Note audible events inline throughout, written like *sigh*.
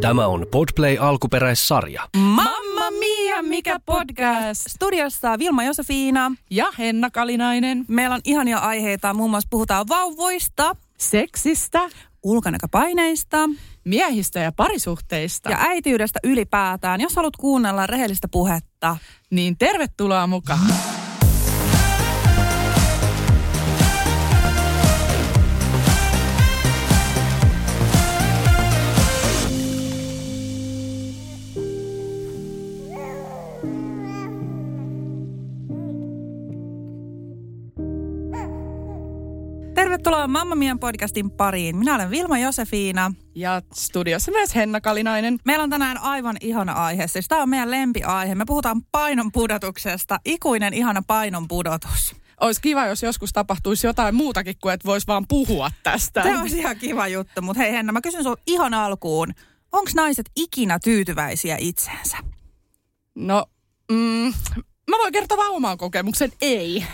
Tämä on Podplay alkuperäissarja. Mamma mia, mikä podcast! Studiossa Vilma Josefiina. Ja Henna Kalinainen. Meillä on ihania aiheita, muun muassa puhutaan vauvoista, Seksistä, ulkonäköpaineista miehistä ja parisuhteista. ja äitiydestä ylipäätään. Jos haluat kuunnella rehellistä puhetta, Niin tervetuloa mukaan. Tervetuloa Mamma Mian podcastin pariin. Minä olen Vilma Josefiina. Ja studiossa myös Henna Kalinainen. Meillä on tänään aivan ihana aihe. Siis tämä on meidän lempiaihe. Me puhutaan painon pudotuksesta. Ikuinen ihana painon pudotus. Olisi kiva, jos joskus tapahtuisi jotain muutakin kuin, että voisi vaan puhua tästä. Se olisi ihan kiva juttu. Mutta hei Henna, mä kysyn sinulta ihan alkuun. Onko naiset ikinä tyytyväisiä itseensä? No, mm, mä voin kertoa vaan oman kokemuksen. Ei.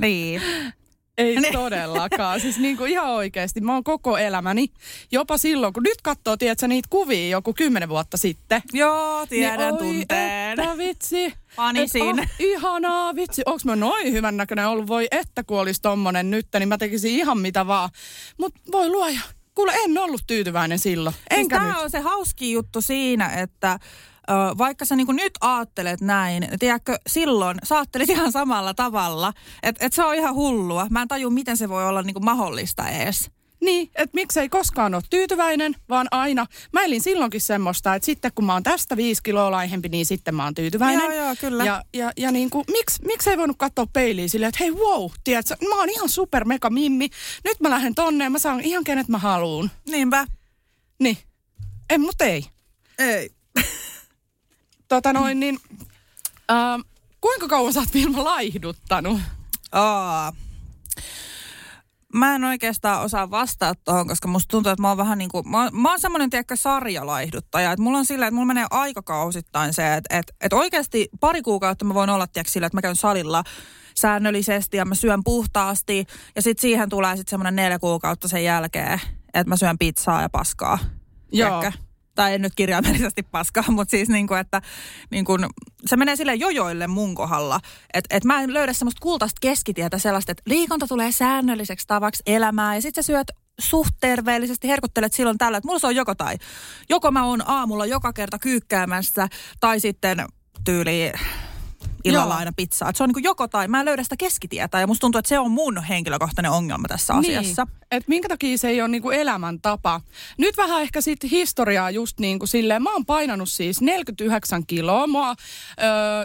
Niin. *laughs* Ei Ne. todellakaan. Siis niin kuin ihan oikeasti. Mä oon koko elämäni, jopa silloin, kun nyt katsoo, tiedätkö, niitä kuvia joku kymmenen vuotta sitten. Joo, tiedän, niin, tunteen. Että vitsi. Panisin. Et, oh, ihanaa, vitsi. Onks mä noin hyvän näköinen ollut? Voi että kun olisi tommonen nyt, niin mä tekisin ihan mitä vaan. Mut voi luoja. Kuule, en ollut tyytyväinen silloin. Siis Enkä tämä nyt. on se hauski juttu siinä, että vaikka sä niinku nyt aattelet näin, tiedätkö, silloin sä aattelit ihan samalla tavalla. Että et se on ihan hullua. Mä en taju, miten se voi olla niinku mahdollista edes. Niin, että miksei koskaan ole tyytyväinen, vaan aina. Mä elin silloinkin semmoista, että sitten kun mä oon tästä viisi kiloa laihempi, niin sitten mä oon tyytyväinen. Joo, joo, kyllä. Ja, ja, ja niin kuin, miksi, miksi ei voinut katsoa peiliin silleen, että hei wow, tiedätkö, mä oon ihan super mega mimmi. Nyt mä lähden tonne ja mä saan ihan kenet mä haluun. Niinpä. Niin, en mut ei. Ei. Tota noin, niin äh, kuinka kauan sä oot Vilma laihduttanut? Aa. Mä en oikeastaan osaa vastata tuohon, koska musta tuntuu, että mä oon vähän niin kuin, mä, oon- mä oon semmoinen, tiedätkö, sarjalaihduttaja. Että mulla on silleen, että mulla menee aikakausittain se, että, että, että oikeasti pari kuukautta mä voin olla, tiedätkö, sillä, että mä käyn salilla säännöllisesti ja mä syön puhtaasti. Ja sitten siihen tulee sitten semmoinen neljä kuukautta sen jälkeen, että mä syön pizzaa ja paskaa. Joo. tiedätkö? Tai en nyt kirjaimellisesti paskaa, mutta siis niin kuin, että niin kuin, se menee sille jojoille mun kohdalla. Että et mä en löydä semmoista kultaista keskitietä sellaista, että liikunta tulee säännölliseksi tavaksi elämää ja sit sä syöt suht terveellisesti, herkuttelet silloin tällä, että mulla se on joko tai. Joko mä oon aamulla joka kerta kyykkäämässä tai sitten tyyli illalla Joo. aina pizzaa. Et se on niin joko tai. Mä en löydä sitä keskitietä ja musta tuntuu, että se on mun henkilökohtainen ongelma tässä asiassa. Niin, että minkä takia se ei ole niinku elämäntapa. Nyt vähän ehkä sitten historiaa just niin kuin silleen, mä oon painanut siis 49 kiloa. Mua ö,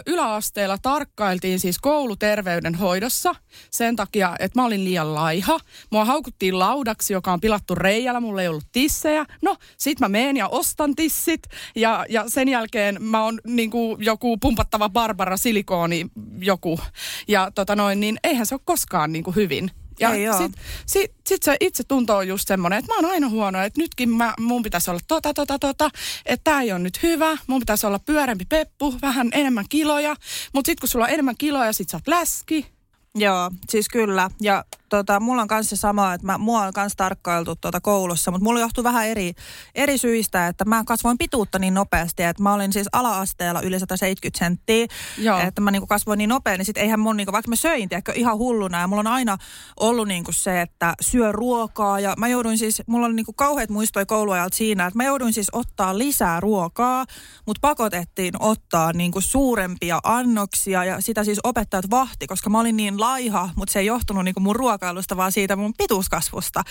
yläasteella tarkkailtiin siis kouluterveydenhoidossa sen takia, että mä olin liian laiha. Mua haukuttiin laudaksi, joka on pilattu reijällä, mulla ei ollut tissejä. No, sit mä meen ja ostan tissit ja, ja sen jälkeen mä oon niinku joku pumpattava Barbara silikooni joku. Ja tota noin, niin eihän se ole koskaan niinku hyvin. Ja oo. sit, sit, sit se itse tuntuu just semmoinen, että mä oon aina huono, että nytkin mä, mun pitäisi olla tota, tota, tota, että tää ei ole nyt hyvä, mun pitäisi olla pyöreämpi peppu, vähän enemmän kiloja, mutta sit kun sulla on enemmän kiloja, sit sä oot läski. Joo, siis kyllä. Ja tota, mulla on kanssa sama, että mä, mua on kanssa tarkkailtu tuota koulussa, mutta mulla johtuu vähän eri, eri syistä, että mä kasvoin pituutta niin nopeasti, että mä olin siis ala-asteella yli 170 senttiä, Joo. että mä niinku kasvoin niin nopea, niin sit eihän mun, niinku, vaikka mä söin, tiedätkö, ihan hulluna, ja mulla on aina ollut niinku se, että syö ruokaa, ja mä jouduin siis, mulla oli niinku kauheat muistoja kouluajalta siinä, että mä jouduin siis ottaa lisää ruokaa, mutta pakotettiin ottaa niinku suurempia annoksia, ja sitä siis opettajat vahti, koska mä olin niin laiha, mutta se ei johtunut niinku mun ruokailusta, vaan siitä mun pituuskasvusta.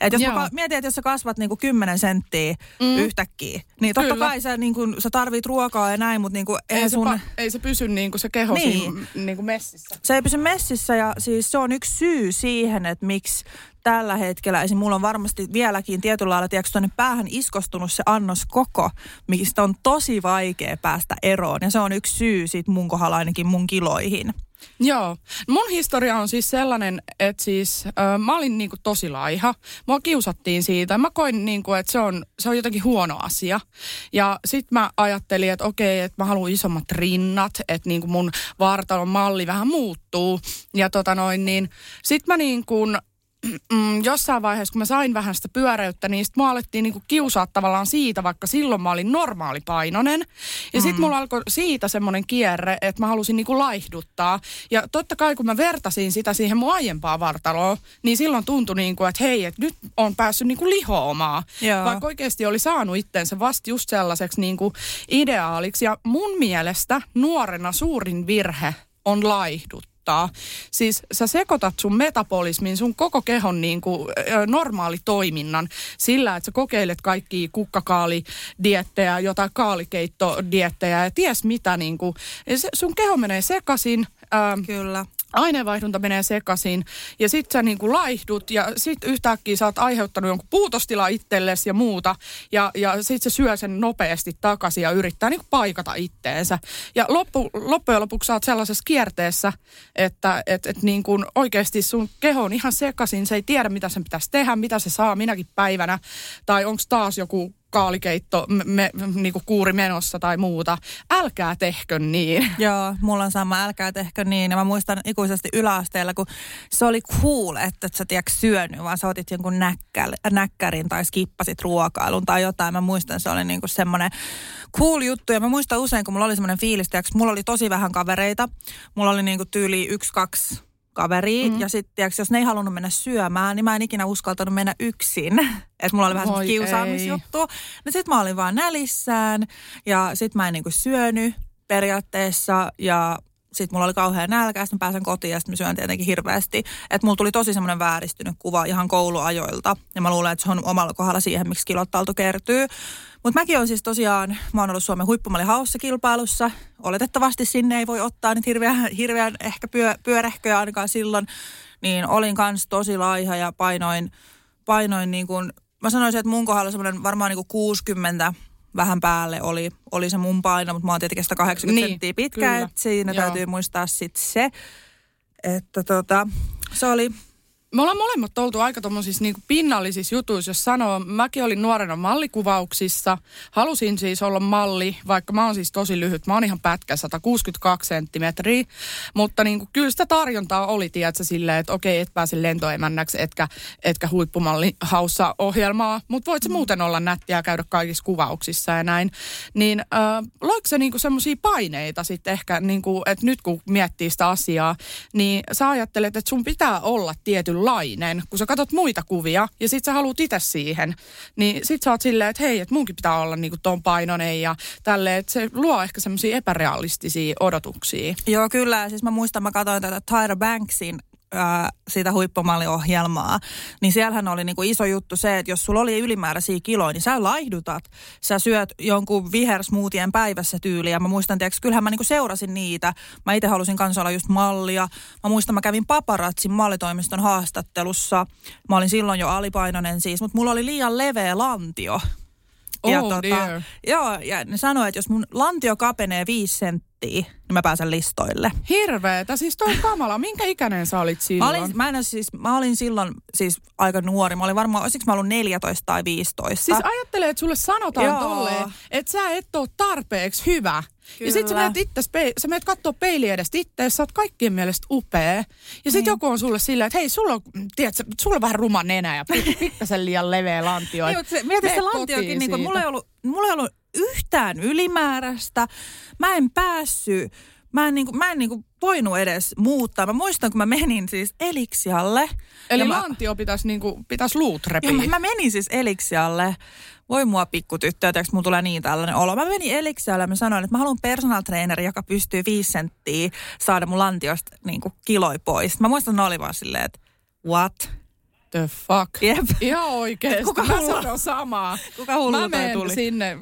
Et jos mä Joo. mietin, että jos sä kasvat niinku 10 senttiä mm. yhtäkkiä, niin totta Kyllä. kai sä, niinku, sä tarvit ruokaa ja näin, mutta niinku, Ei, se, sun... pa, ei se pysy niin kuin se keho Niin. siinä niin kuin messissä. se ei pysy messissä ja siis se on yksi syy siihen, että miksi tällä hetkellä, esim. mulla on varmasti vieläkin tietyllä lailla, tiedätkö, tuonne päähän iskostunut se annos koko, mistä on tosi vaikea päästä eroon. Ja se on yksi syy sit mun kohdalla ainakin mun kiloihin. Joo. Mun historia on siis sellainen, että siis äh, mä olin niinku tosi laiha. Mua kiusattiin siitä. Mä koin niinku, että se on, se on jotenkin huono asia. Ja sit mä ajattelin, että okei, että mä haluan isommat rinnat, että niinku mun vartalon malli vähän muuttuu. Ja tota noin, niin sit mä niin kuin *clears throat* mm, jossain vaiheessa, kun mä sain vähän sitä pyöreyttä, niin sitten mua alettiin niinku kiusaa tavallaan siitä, vaikka silloin mä olin normaalipainoinen. Ja sitten mm. mulla alkoi siitä semmoinen kierre, että mä halusin niinku laihduttaa. Ja totta kai kun mä vertasin sitä siihen mun aiempaa vartaloon, niin silloin tuntui niinku, että hei, että nyt on päässyt niinku lihoamaan. Joo. Vaikka oikeasti oli saanut itsensä vasta just sellaiseksi niinku ideaaliksi. Ja mun mielestä nuorena suurin virhe on laihdut Siis sä sekoitat sun metabolismin, sun koko kehon niin kuin, normaali toiminnan sillä, että sä kokeilet kaikki kukkakaalidiettejä, jotain kaalikeittodiettejä ja ties mitä. Niin kuin, sun keho menee sekaisin. Kyllä aineenvaihdunta menee sekaisin ja sit sä niinku laihdut ja sit yhtäkkiä sä oot aiheuttanut jonkun puutostila itsellesi ja muuta ja, ja sit se syö sen nopeasti takaisin ja yrittää niinku paikata itteensä. Ja loppu, loppujen lopuksi sä oot sellaisessa kierteessä, että et, et niinku oikeasti sun keho on ihan sekaisin, se ei tiedä mitä sen pitäisi tehdä, mitä se saa minäkin päivänä tai onko taas joku kaalikeitto, me, niin kuin kuuri menossa tai muuta. Älkää tehkö niin. *laughs* Joo, mulla on sama, älkää tehkö niin. Ja mä muistan ikuisesti yläasteella, kun se oli cool, että et sä tiedätkö syönyt, vaan sä otit jonkun näkkäl, näkkärin tai skippasit ruokailun tai jotain. Mä muistan, se oli niinku semmoinen cool juttu. Ja mä muistan usein, kun mulla oli semmoinen fiilis, tiiäks, mulla oli tosi vähän kavereita. Mulla oli niinku tyyli yksi, kaksi kaveri. Mm. Ja sitten jos ne ei halunnut mennä syömään, niin mä en ikinä uskaltanut mennä yksin. *laughs* Että mulla oli vähän semmoista kiusaamisjuttu. No sit mä olin vaan nälissään ja sit mä en niinku syönyt periaatteessa ja sitten mulla oli kauhean nälkä, sitten pääsen kotiin ja sitten mä syön tietenkin hirveästi. Että mulla tuli tosi semmoinen vääristynyt kuva ihan kouluajoilta. Ja mä luulen, että se on omalla kohdalla siihen, miksi kilottautu kertyy. Mutta mäkin on siis tosiaan, mä oon ollut Suomen huippumalli haussa kilpailussa. Oletettavasti sinne ei voi ottaa nyt hirveän, hirveän ehkä pyö, pyörehköjä ainakaan silloin. Niin olin kans tosi laiha ja painoin, painoin niin kuin, mä sanoisin, että mun kohdalla semmoinen varmaan niin kuin 60 vähän päälle oli, oli se mun paino, mutta mä oon tietenkin 180 niin, senttiä pitkä, että siinä Joo. täytyy muistaa sitten se, että tota, se oli me ollaan molemmat oltu aika tuommoisissa niin pinnallisissa jutuissa, jos sanoo, mäkin olin nuorena mallikuvauksissa, halusin siis olla malli, vaikka mä oon siis tosi lyhyt, mä oon ihan pätkä 162 senttimetriä, mutta niin kuin, kyllä sitä tarjontaa oli, tiedätkö, silleen, että okei, et pääse lentoemännäksi, etkä, etkä huippumalli haussa ohjelmaa, mutta voit se mm. muuten olla nättiä käydä kaikissa kuvauksissa ja näin, niin äh, loiko se niin semmoisia paineita sitten ehkä, niin kuin, että nyt kun miettii sitä asiaa, niin sä ajattelet, että sun pitää olla tietyllä tietynlainen, kun sä katsot muita kuvia ja sit sä haluat itse siihen, niin sit sä oot silleen, että hei, että munkin pitää olla niinku ton painoinen ja tälleen, että se luo ehkä semmoisia epärealistisia odotuksia. Joo, kyllä. Siis mä muistan, mä katsoin tätä Tyra Banksin ää, siitä huippumalliohjelmaa, niin siellähän oli niinku iso juttu se, että jos sulla oli ylimääräisiä kiloja, niin sä laihdutat. Sä syöt jonkun vihersmuutien päivässä tyyliä. Ja mä muistan, tiiäks, kyllähän mä niinku seurasin niitä. Mä itse halusin kanssa olla just mallia. Mä muistan, mä kävin paparatsin mallitoimiston haastattelussa. Mä olin silloin jo alipainoinen siis, mutta mulla oli liian leveä lantio. Oh ja tota, dear. Joo, ja ne sanoi, että jos mun lantio kapenee viisi senttiä, niin mä pääsen listoille. Hirveetä, siis toi on kamala. Minkä ikäinen sä olit silloin? Mä olin, mä, en siis, mä olin silloin siis aika nuori. Mä olin varmaan, olisiko mä ollut 14 tai 15. Siis ajattele, että sulle sanotaan Joo. tolleen, että sä et ole tarpeeksi hyvä. Kyllä. Ja sit sä menet, itse, sä menet kattoo peili edestä itse, sä oot kaikkien mielestä upea. Ja sit niin. joku on sulle silleen, että hei, sulla on, tiedätkö, sulla on vähän ruma nenä ja *laughs* pikkasen liian leveä lantio. Niin, se, mieti se lantiokin, niin mulla ei ollut, mulla ei ollut yhtään ylimääräistä. Mä en päässyt, mä en, niinku, mä en niinku voinut edes muuttaa. Mä muistan, kun mä menin siis Eliksialle. Eli lantio mä, pitäisi, niinku, pitäisi luut repiä. Mä, mä menin siis Eliksialle. Voi mua pikkutyttö, että mulla tulee niin tällainen olo. Mä menin Eliksialle ja mä sanoin, että mä haluan personal trainer, joka pystyy viisi senttiä saada mun lantiosta niinku kiloi pois. Mä muistan, että ne oli vaan silleen, että what? the fuck? Jep. Ihan oikeesti. Kuka mä sanon samaa. Kuka hullu mä tuli? sinne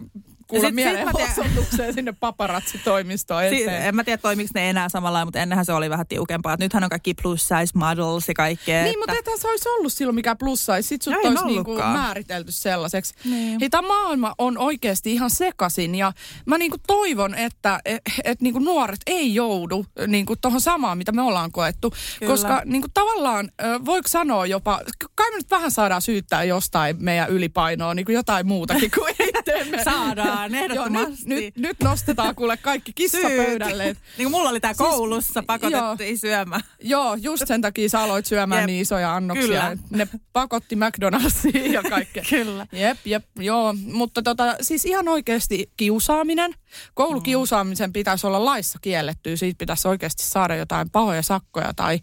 kuule mielenosoitukseen sinne paparatsitoimistoon eteen. Si- en mä tiedä, toimiks ne enää samalla mutta ennenhän se oli vähän tiukempaa. Et nythän on kaikki plus size models ja kaikkea. Niin, että... mutta se olisi ollut silloin mikä plus size. Sitten sut olisi niinku määritelty sellaiseksi. Niin. Hei, tämä maailma on oikeasti ihan sekasin ja mä niinku toivon, että et, et niinku nuoret ei joudu niinku tuohon samaan, mitä me ollaan koettu. Kyllä. Koska niinku tavallaan, voiko sanoa jopa, kai me nyt vähän saadaan syyttää jostain meidän ylipainoa, niinku jotain muutakin kuin *laughs* teemme. Saadaan, Joo, ehdottomasti. nyt, nyt, nyt nostetaan kuule kaikki kissa pöydälle. Niin kuin mulla oli tää Siis- koulussa, pakotettiin syömään. Joo, just sen takia sä aloit syömään Jep. niin isoja annoksia. Kyllä. Ne pakotti McDonald'siin ja *laughs* kaikkea. Kyllä. Jep, jep, joo. Mutta tota, siis ihan oikeasti kiusaaminen. Koulukiusaamisen pitäisi olla laissa kielletty. Siitä pitäisi oikeasti saada jotain pahoja sakkoja tai,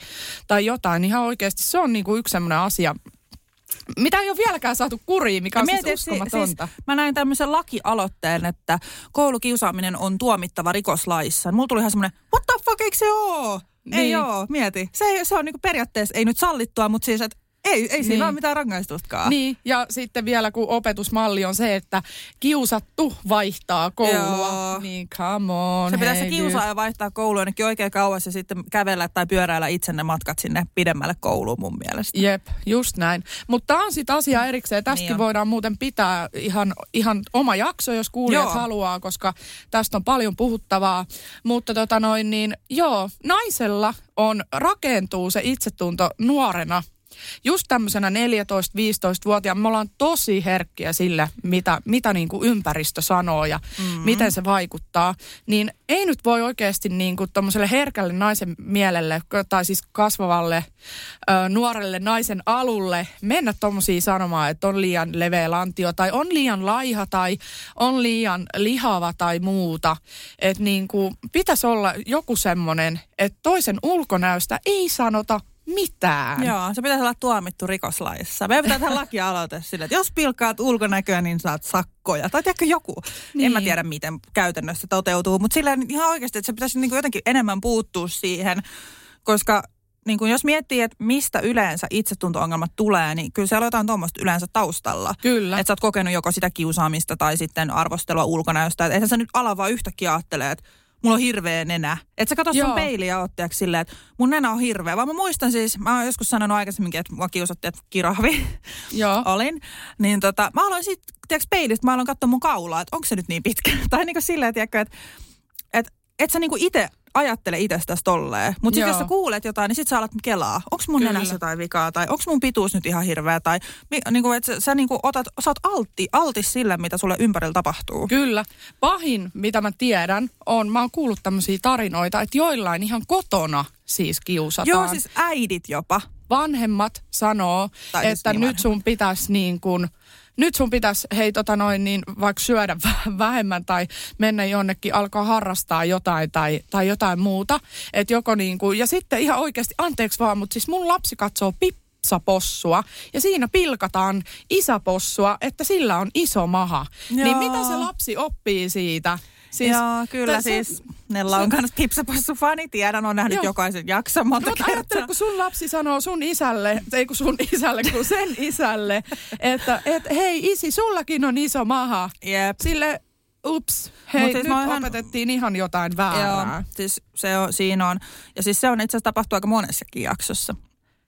tai jotain. Ihan oikeasti se on niinku yksi sellainen asia, mitä ei ole vieläkään saatu kuriin, mikä on Ja siis uskomatonta. Siis, mä näin tämmöisen lakialoitteen, että koulukiusaaminen on tuomittava rikoslaissa. Mulla tuli ihan semmoinen, what the fuck, eikö se oo? Ei Niin. oo, mieti. Se, ei- se on niinku periaatteessa, ei nyt sallittua, mutta siis, että ei, ei siinä Niin. ole mitään rangaistustakaan. Niin, ja sitten vielä kun opetusmalli on se, että kiusattu vaihtaa koulua, Joo. niin come on. Se pitäisi se hei kiusaa ja vaihtaa koulu ainakin oikein kauas ja sitten kävellä tai pyöräillä itse ne matkat sinne pidemmälle kouluun mun mielestä. Jep, just näin. Mutta tämä on sitten asia erikseen. Tästäkin Niin niin on. voidaan muuten pitää ihan, ihan oma jakso, jos kuulijat Joo. haluaa, koska tästä on paljon puhuttavaa. Mutta tota noin, niin joo, naisella on, rakentuu se itsetunto nuorena. Just tämmöisenä 14-15-vuotiaana me ollaan tosi herkkiä sille, mitä, mitä niin kuin ympäristö sanoo ja mm-hmm. miten se vaikuttaa. Niin ei nyt voi oikeasti niin kuin tommoselle herkälle naisen mielelle tai siis kasvavalle ö, nuorelle naisen alulle mennä tommosia sanomaan, että on liian leveä lantio tai on liian laiha tai on liian lihava tai muuta. Että niin kuin pitäisi olla joku semmoinen, että toisen ulkonäöstä ei sanota mitään. Joo, se pitäisi olla tuomittu rikoslaissa. Meidän pitää tehdä lakialoite sille, että jos pilkkaat ulkonäköä, niin saat sakkoja. Tai tiedätkö joku. Niin. En mä Niin. tiedä, miten käytännössä toteutuu, mutta silleen ihan oikeasti, että se pitäisi niin kuin jotenkin enemmän puuttua siihen, koska niin kuin jos miettii, että mistä yleensä itsetunto-ongelmat tulee, niin kyllä siellä on jotain tuommoista yleensä taustalla. Kyllä. Että sä oot kokenut joko sitä kiusaamista tai sitten arvostelua ulkonäöstä. Että eihän sä nyt ala vaan yhtäkkiä ajattele, että mulla on hirveä nenä. Että sä katsot sun peiliä tiedätkö silleen, että mun nenä on hirveä. Vaan mä muistan siis, mä oon joskus sanonut aikaisemminkin, että mua kiusattiin, että kirahvi Joo. *laughs* olin. Niin tota, mä aloin sitten, tiedätkö peilistä, mä aloin katsoa mun kaulaa, että onko se nyt niin pitkä. *laughs* tai niinku silleen, tiedätkö, että et, et sä niinku itse ajattele itsestäsi tolleen. Mutta sitten jos sä kuulet jotain, niin sit sä alat kelaa. Onko mun Kyllä. nenässä jotain vikaa? Tai onko mun pituus nyt ihan hirveä? Tai mi, niinku, että sä, sä niinku otat, sä oot altti, altis sille, mitä sulle ympärillä tapahtuu. Kyllä. Pahin, mitä mä tiedän, on, mä oon kuullut tämmöisiä tarinoita, että joillain ihan kotona siis kiusataan. Joo, siis äidit jopa. Vanhemmat sanoo, Tai siis että niin nyt sun pitäisi niin kuin, nyt sun pitäisi, hei tota noin, niin vaikka syödä *laughs* vä- vähemmän tai mennä jonnekin, alkaa harrastaa jotain tai, tai jotain muuta. Et joko niin kuin, ja sitten ihan oikeasti, anteeksi vaan, mutta siis mun lapsi katsoo pipsapossua ja siinä pilkataan isäpossua, että sillä on iso maha. Niin Joo. mitä se lapsi oppii siitä? Siis, Joo, kyllä siis. Nella on kanssa pipsapossu fani, tiedän, on nähnyt Joo. jokaisen jakson monta Mutta kertaa. ajattele, kun sun lapsi sanoo sun isälle, ei kun sun isälle, kun sen isälle, että et, hei isi, sullakin on iso maha. Jep. Sille, ups, hei, Mut siis nyt ihan- opetettiin ihan jotain väärää. Joo, siis se on, siinä on. Ja siis se on itse asiassa tapahtuu aika monessakin jaksossa.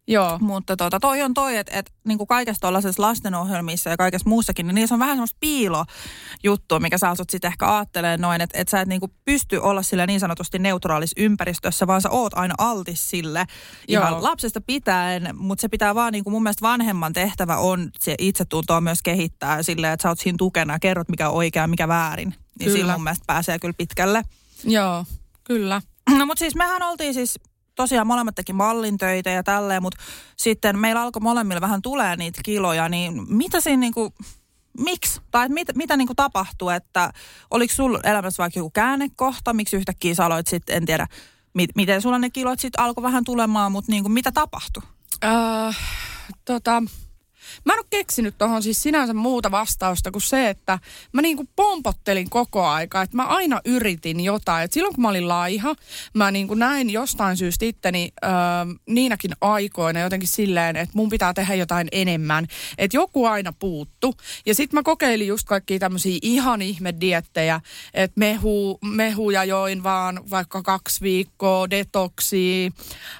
Joo. Mutta tota, toi on toi, että et, niinku kaikessa tuollaisessa lastenohjelmissa ja kaikessa muussakin, niin niissä on vähän semmoista piilojuttua, mikä sä asut sitten ehkä aattelee noin, että et sä et niinku pysty olla sillä niin sanotusti neutraalissa ympäristössä, vaan sä oot aina altis sille ihan Joo. lapsesta pitäen, mutta se pitää vaan niinku mun mielestä vanhemman tehtävä on se itsetuntoa myös kehittää silleen, että sä oot siinä tukena ja kerrot mikä on oikea ja mikä väärin. Niin Kyllä. silloin mun mielestä pääsee kyllä pitkälle. Joo, kyllä. No mutta siis mehän oltiin siis tosiaan molemmat teki mallin töitä ja tälleen, mutta sitten meillä alkoi molemmilla vähän tulee niitä kiloja, niin mitä siinä niinku, miksi? Tai mit, mitä niinku tapahtui, että oliko sulla elämässä vaikka joku käännekohta, miksi yhtäkkiä sä aloit sitten, en tiedä, mit, miten sulla ne kilot sitten alkoi vähän tulemaan, mutta niinku, mitä tapahtui? Äh, tota, mä en ole keksinyt tuohon siis sinänsä muuta vastausta kuin se, että mä niinku pompottelin koko aika, että mä aina yritin jotain. Et silloin kun mä olin laiha, mä niinku näin jostain syystä itteni äh, niinäkin aikoina jotenkin silleen, että mun pitää tehdä jotain enemmän. Että joku aina puuttu. Ja sitten mä kokeilin just kaikkia tämmöisiä ihan ihme-diettejä, että mehu, mehuja join vaan vaikka kaksi viikkoa, detoksia,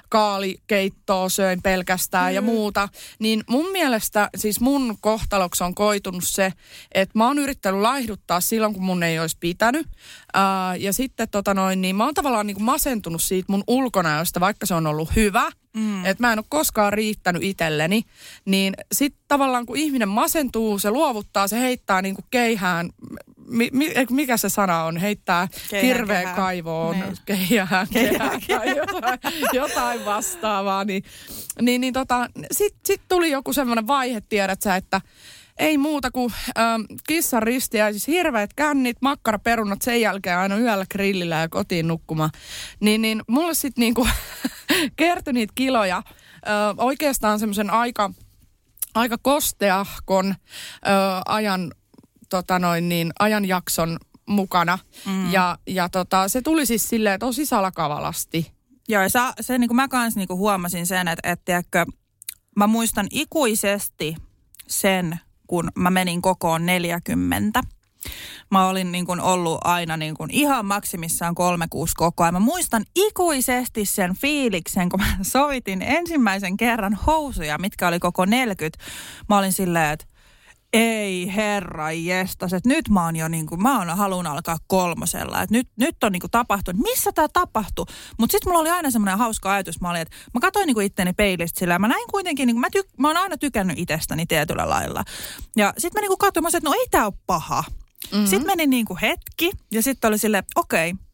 kaalikeittoa söin pelkästään mm. ja muuta. Niin mun mielestä mistä siis mun kohtaloksi on koitunut se, että mä oon yrittänyt laihduttaa silloin, kun mun ei olisi pitänyt. Ää, ja sitten tota noin, niin mä oon tavallaan niin kuin masentunut siitä mun ulkonäöstä, vaikka se on ollut hyvä. Mm. Että mä en ole koskaan riittänyt itselleni. Niin sitten tavallaan kun ihminen masentuu, se luovuttaa, se heittää niin kuin keihään mi, mi, mikä se sana on, heittää hirveän kaivoon, keihään, keihään tai jotain, *laughs* jotain vastaavaa. Niin, niin, niin tota, sitten sit tuli joku semmoinen vaihe, tiedät sä, että ei muuta kuin ähm, kissan ristiä, siis hirveät kännit, makkaraperunat, sen jälkeen aina yöllä grillillä ja kotiin nukkumaan. Niin, niin mulle sitten niinku *laughs* kertyi niitä kiloja. Ö, oikeastaan semmoisen aika, aika kosteahkon ö, ajan tota noin niin, ajanjakson mukana. Mm. Ja, ja tota, se tuli siis silleen tosi salakavalasti. Joo, ja sa, se niin kuin mä kanssa niin kuin huomasin sen, että, että tiedätkö, mä muistan ikuisesti sen, kun mä menin kokoon 40. Mä olin niin kuin ollut aina niin kuin ihan maksimissaan kolme kuusi kokoa. Mä muistan ikuisesti sen fiiliksen, kun mä *laughs* sovitin ensimmäisen kerran housuja, mitkä oli koko 40. Mä olin silleen, että ei herra jestas, että nyt mä oon jo niin kuin, mä oon halunnut alkaa kolmosella, että nyt, nyt on niin kuin tapahtunut, missä tämä tapahtui? Mutta sitten mulla oli aina semmoinen hauska ajatus, mä olin, että mä katsoin niin kuin itteni peilistä sillä mä näin kuitenkin, niin kuin mä, tyk, mä oon aina tykännyt itsestäni tietyllä lailla. Ja sitten mä niin kuin katsoin, mä sanoin, että no ei tää ole paha. Mm-hmm. Sitten meni niin kuin hetki ja sitten oli silleen, okei, okay,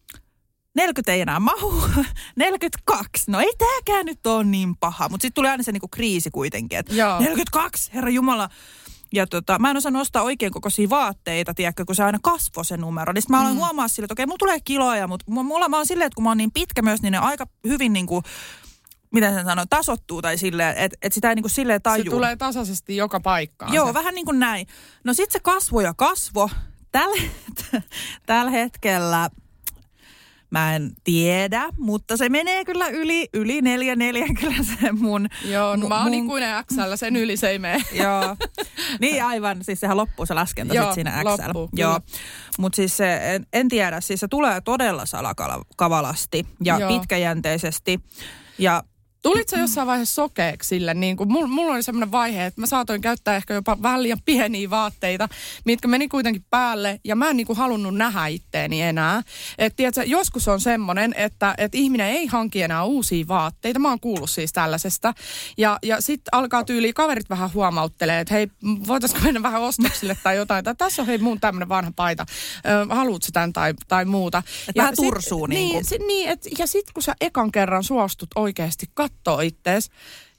40 ei enää mahu, *laughs* 42. No ei tääkään nyt ole niin paha. Mutta sitten tuli aina se niinku kriisi kuitenkin, että 42, herra Jumala. Ja tota, mä en osaa nostaa oikein kokoisia vaatteita, tiedätkö, kun se aina kasvoi se numero. Niin mä aloin mm. huomaa sille, että okei, mulla tulee kiloja, mutta mulla, mä oon silleen, että kun mä oon niin pitkä myös, niin ne aika hyvin niin kuin, miten sen sanoo, tasottuu tai silleen, että et sitä ei niin kuin silleen tajua. Se tulee tasaisesti joka paikkaan. Joo, se. vähän niin kuin näin. No sit se kasvo ja kasvo. Tällä, *laughs* tällä hetkellä Mä en tiedä, mutta se menee kyllä yli, yli neljä neljä *laughs* kyllä se mun... Joo, no mä oon mun... ikuinen XL, sen yli se ei mene. *laughs* Joo, niin aivan, siis sehän loppuu se laskenta Joo, sit siinä XL. Loppuu, Joo, mutta siis se, en, en tiedä, siis se tulee todella salakavalasti ja Joo. pitkäjänteisesti. Ja Tulit sä jossain vaiheessa sokeeksi sille, niin kuin mulla, mulla oli semmoinen vaihe, että mä saatoin käyttää ehkä jopa vähän liian pieniä vaatteita, mitkä meni kuitenkin päälle ja mä en niin kuin halunnut nähdä itteeni enää. Et tiedätkö, joskus on semmoinen, että, että ihminen ei hanki enää uusia vaatteita. Mä oon kuullut siis tällaisesta. Ja, ja sitten alkaa tyyli kaverit vähän huomauttelee, että hei, voitaisiko mennä vähän ostoksille tai jotain. Tai tässä on hei mun tämmöinen vanha paita. Ö, haluatko tämän tai, tai muuta. Et ja vähän tursuu niin, niin, sit, niin et, ja sitten kun sä ekan kerran suostut oikeasti katsoa ittees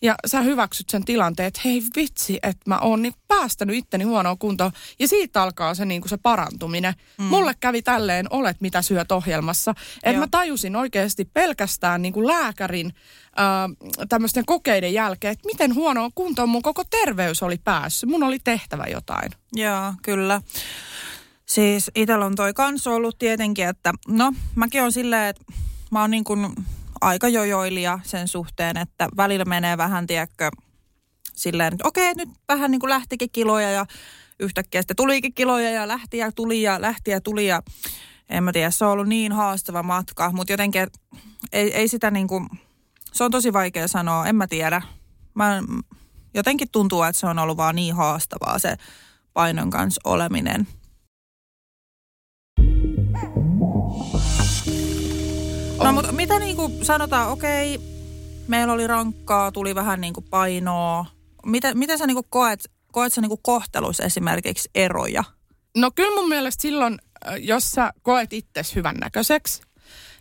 ja sä hyväksyt sen tilanteen, että hei vitsi, että mä oon niin päästänyt itteni huonoa kuntoon. Ja siitä alkaa se, niin kuin se parantuminen. Mm. Mulle kävi tälleen Olet mitä syöt ohjelmassa. Että mä tajusin oikeasti pelkästään niin kuin lääkärin äh, tämmöisten kokeiden jälkeen, että miten huonoa kuntoon mun koko terveys oli päässyt. Mun oli tehtävä jotain. Joo, kyllä. Siis itsellä on toi kans ollut tietenkin, että no mäkin on silleen, että mä oon niin kuin aika jojoilija sen suhteen, että välillä menee vähän, tiedätkö, silleen, että okei, nyt vähän niin kuin lähtikin kiloja ja yhtäkkiä sitten tulikin kiloja ja lähti ja tuli ja lähti ja tuli ja en mä tiedä, se on ollut niin haastava matka, mutta jotenkin ei, ei sitä niin kuin, se on tosi vaikea sanoa, en mä tiedä. Mä, jotenkin tuntuu, että se on ollut vaan niin haastavaa se painon kanssa oleminen. No mutta mitä niin kuin sanotaan, okei, meillä oli rankkaa, tuli vähän niin kuin painoa. Miten, miten sä niin kuin koet, koet sä niin kuin kohtelussa esimerkiksi eroja? No kyllä mun mielestä silloin, jos sä koet itsesi hyvännäköiseksi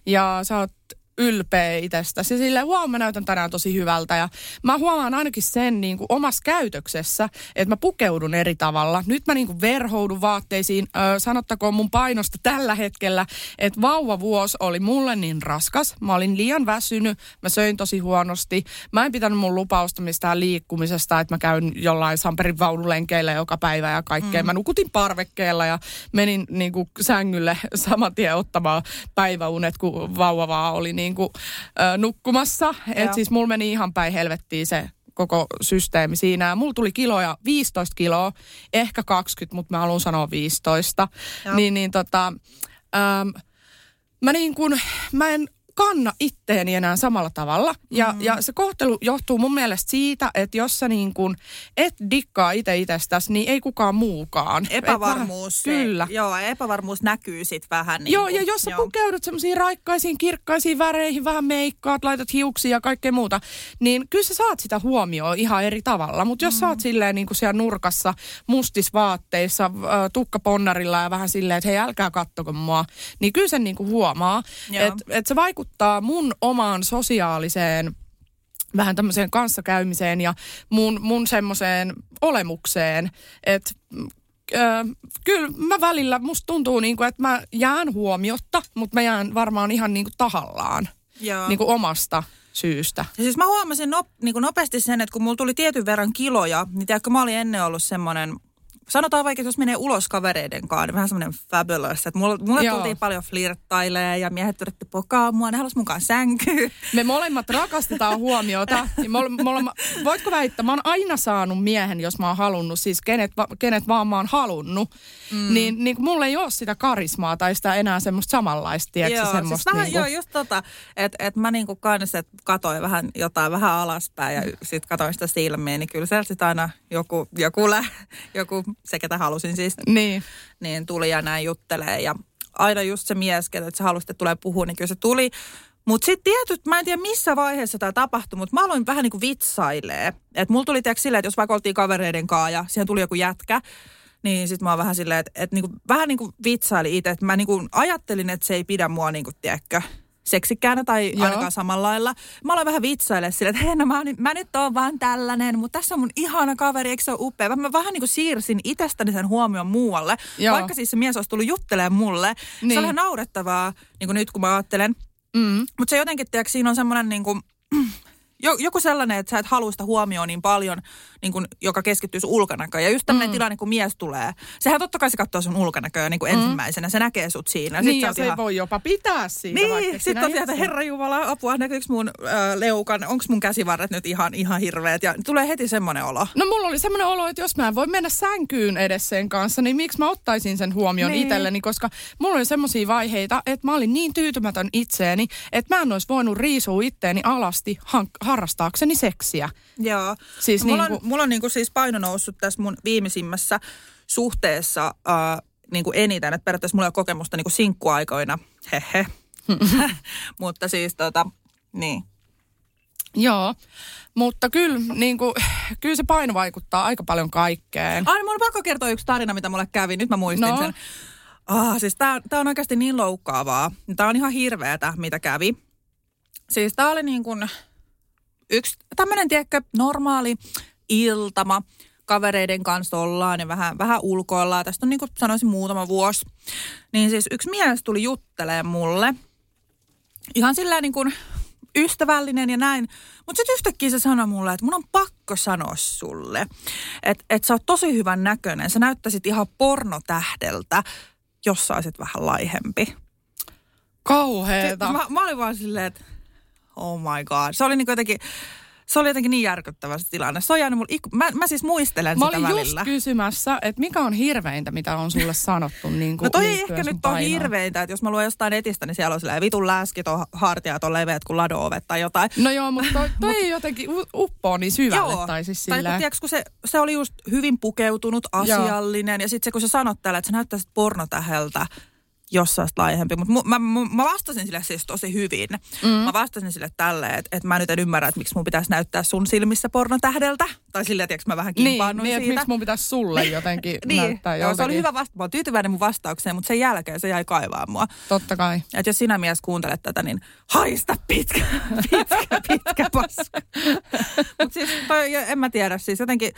ja sä oot ylpeä itsestäsi. Silleen, wow, mä näytän tänään tosi hyvältä. Ja mä huomaan ainakin sen niin kuin omassa käytöksessä, että mä pukeudun eri tavalla. Nyt mä niin kuin verhoudun vaatteisiin. Ö, sanottakoon mun painosta tällä hetkellä, että vauvavuosi oli mulle niin raskas. Mä olin liian väsynyt, mä söin tosi huonosti. Mä en pitänyt mun lupausta mistään liikkumisesta, että mä käyn jollain Samperin vaunulenkeillä joka päivä ja kaikkea. Mm. Mä nukutin parvekkeella ja menin niin kuin sängylle *laughs* saman tien ottamaan päiväunet, kun vauva vaan oli niin kuin, ö, nukkumassa. Et siis mulla meni ihan päin helvettiin se koko systeemi siinä. Ja mulla tuli kiloja 15 kiloa, ehkä 20, mutta mä haluan sanoa 15. Joo. Niin, niin tota, äm, mä niin kuin, mä en kanna itteeni enää samalla tavalla. Ja, mm. ja se kohtelu johtuu mun mielestä siitä, että jos sä niin kun et dikkaa itse itsestäsi, niin ei kukaan muukaan. Epävarmuus. Et vähän, kyllä. Joo, epävarmuus näkyy sitten vähän. Niin joo, kun, ja jos sä joo. pukeudut semmoisiin raikkaisiin, kirkkaisiin väreihin, vähän meikkaat, laitat hiuksia ja kaikkea muuta, niin kyllä sä saat sitä huomioon ihan eri tavalla. Mutta jos mm. sä oot silleen niin kuin siellä nurkassa mustisvaatteissa, tukkaponnarilla ja vähän silleen, että hei älkää kattoko mua, niin kyllä sen niin kuin huomaa. Että et se vaikuttaa mun omaan sosiaaliseen vähän tämmöiseen kanssakäymiseen ja mun, mun semmoiseen olemukseen, että Öö, kyllä mä välillä, musta tuntuu niin kuin, että mä jään huomiotta, mutta mä jään varmaan ihan niin kuin tahallaan Joo. niin kuin omasta syystä. Ja siis mä huomasin no, niin kuin nopeasti sen, että kun mulla tuli tietyn verran kiloja, niin tiedätkö, mä olin ennen ollut semmoinen, sanotaan vaikka, jos menee ulos kavereiden kanssa, niin vähän semmoinen fabulous. Että mulle, mulle Joo. tultiin paljon flirttailee ja miehet yritti pokaa mua, ne halusi mukaan sänkyä. Me molemmat rakastetaan huomiota. Ja me ole- molemmat, voitko väittää, mä oon aina saanut miehen, jos mä oon halunnut, siis kenet, kenet vaan mä oon halunnut. Mm. Niin, niin mulla ei ole sitä karismaa tai sitä enää semmoista samanlaista, tiedätkö, joo, semmoista. siis vähän, niinku- joo, just tota, että et mä niinku kanssa et katoin vähän jotain vähän alaspäin ja sit katoin sitä silmiä, niin kyllä sieltä sit aina joku, joku, lä, joku, se ketä halusin siis, Niin. niin tuli ja näin juttelee ja aina just se mies, ketä sä halusit, että tulee puhua, niin kyllä se tuli. Mutta sitten tietyt, mä en tiedä missä vaiheessa tämä tapahtui, mutta mä aloin vähän niin kuin vitsailee. Että mulla tuli tiedätkö silleen, että jos vaikka oltiin kavereiden kanssa ja siihen tuli joku jätkä, niin sitten mä oon vähän silleen, että, että niinku, vähän niin kuin vitsaili itse, että mä niinku ajattelin, että se ei pidä mua niin kuin, tiedätkö, seksikkäänä tai Joo. ainakaan samalla lailla. Mä aloin vähän vitsaille silleen, että hei, no mä, mä nyt oon vaan tällainen, mutta tässä on mun ihana kaveri, eikö se ole upea? Mä vähän niin kuin siirsin itsestäni sen huomion muualle, Joo. vaikka siis se mies olisi tullut juttelemaan mulle. Niin. Se oli ihan naurettavaa, niin kuin nyt kun mä ajattelen. Mm. Mutta se jotenkin, tiedätkö, siinä on semmoinen niin kuin, *clears throat* jo- joku sellainen, että sä et halua sitä huomioon niin paljon, niin kuin, joka keskittyy sun ulkonäköön. Ja just tämmöinen mm. tilanne, kun mies tulee. Sehän totta kai se katsoo sun ulkonäköä niin kuin mm. ensimmäisenä. Se näkee sut siinä. Sit Niin, sä ja se ihan... voi jopa pitää siitä. Niin, sitten on sieltä, itse. herra Jumala, apua, näkyykö mun äh, leukan, onko mun käsivarret nyt ihan, ihan hirveät. Ja tulee heti semmoinen olo. No mulla oli semmoinen olo, että jos mä en voi mennä sänkyyn edes sen kanssa, niin miksi mä ottaisin sen huomioon Niin. niin. itselleni, koska mulla oli semmoisia vaiheita, että mä olin niin tyytymätön itseeni, että mä en olisi voinut riisua itteeni alasti hank- harrastaakseni seksiä. Joo. Siis mulla, niinku- on, mulla on niinku siis paino noussut tässä mun viimeisimmässä suhteessa äh, niinku eniten. Että periaatteessa mulla ei ole kokemusta niinku sinkkuaikoina. Hehe. *laughs* *laughs* Mutta siis tota, niin. Joo, mutta kyllä, niin kuin, kyllä se paino vaikuttaa aika paljon kaikkeen. Ai, mun on pakko kertoa yksi tarina, mitä mulle kävi. Nyt mä muistin No. sen. Ah, siis tää, tää on oikeasti niin loukkaavaa. Tää on ihan hirveetä, mitä kävi. Siis tää oli niin kuin yksi tämmönen, tiedätkö, normaali iltama. Kavereiden kanssa ollaan ja vähän, vähän ulkoillaan. Tästä on niin kuin sanoisin muutama vuosi. Niin siis yksi mies tuli juttelemaan mulle. Ihan sillä niin kuin ystävällinen ja näin. Mutta sitten yhtäkkiä se sanoi mulle, että mun on pakko sanoa sulle, että et sä oot tosi hyvän näköinen. Sä näyttäisit ihan pornotähdeltä, jos sä olisit vähän laihempi. Kauheeta. Mä, mä olin vaan silleen, että oh my god. Se oli niin jotenkin, se oli jotenkin niin järkyttävä se tilanne. Se on jäänyt mulle, mä, mä siis muistelen Mä sitä olin välillä. just kysymässä, että mikä on hirveintä, mitä on sulle sanottu. *laughs* Niin kuin No toi ei ehkä nyt painoon. hirveintä, että jos mä luen jostain netistä, niin siellä on silleen vitun läskit on hartiat on leveät kuin lado-ovet tai jotain. No joo, mutta toi, *laughs* toi ei jotenkin u- uppoo niin syvälle. Tai siis tai kun, silleen. tiedätkö, kun se, se oli just hyvin pukeutunut, asiallinen. Ja sitten se, kun sä sanot täällä, että sä näyttäisit pornotäheltä, jos sä olisit laihempi. Mutta mä, mä, mä, vastasin sille siis tosi hyvin. Mm. Mä vastasin sille tälleen, että, että mä nyt en ymmärrä, että miksi mun pitäisi näyttää sun silmissä pornotähdeltä. Tai silleen, että mä vähän niin, kimpaannuin niin siitä. miksi mun pitäisi sulle jotenkin *laughs* niin, näyttää joo, se oli hyvä vasta. Mä oon tyytyväinen mun vastaukseen, mutta sen jälkeen se jäi kaivaa mua. Totta kai. Että jos sinä mies kuuntelet tätä, niin haista pitkä, *laughs* pitkä, pitkä paska. Mutta siis toi, en mä tiedä, siis jotenkin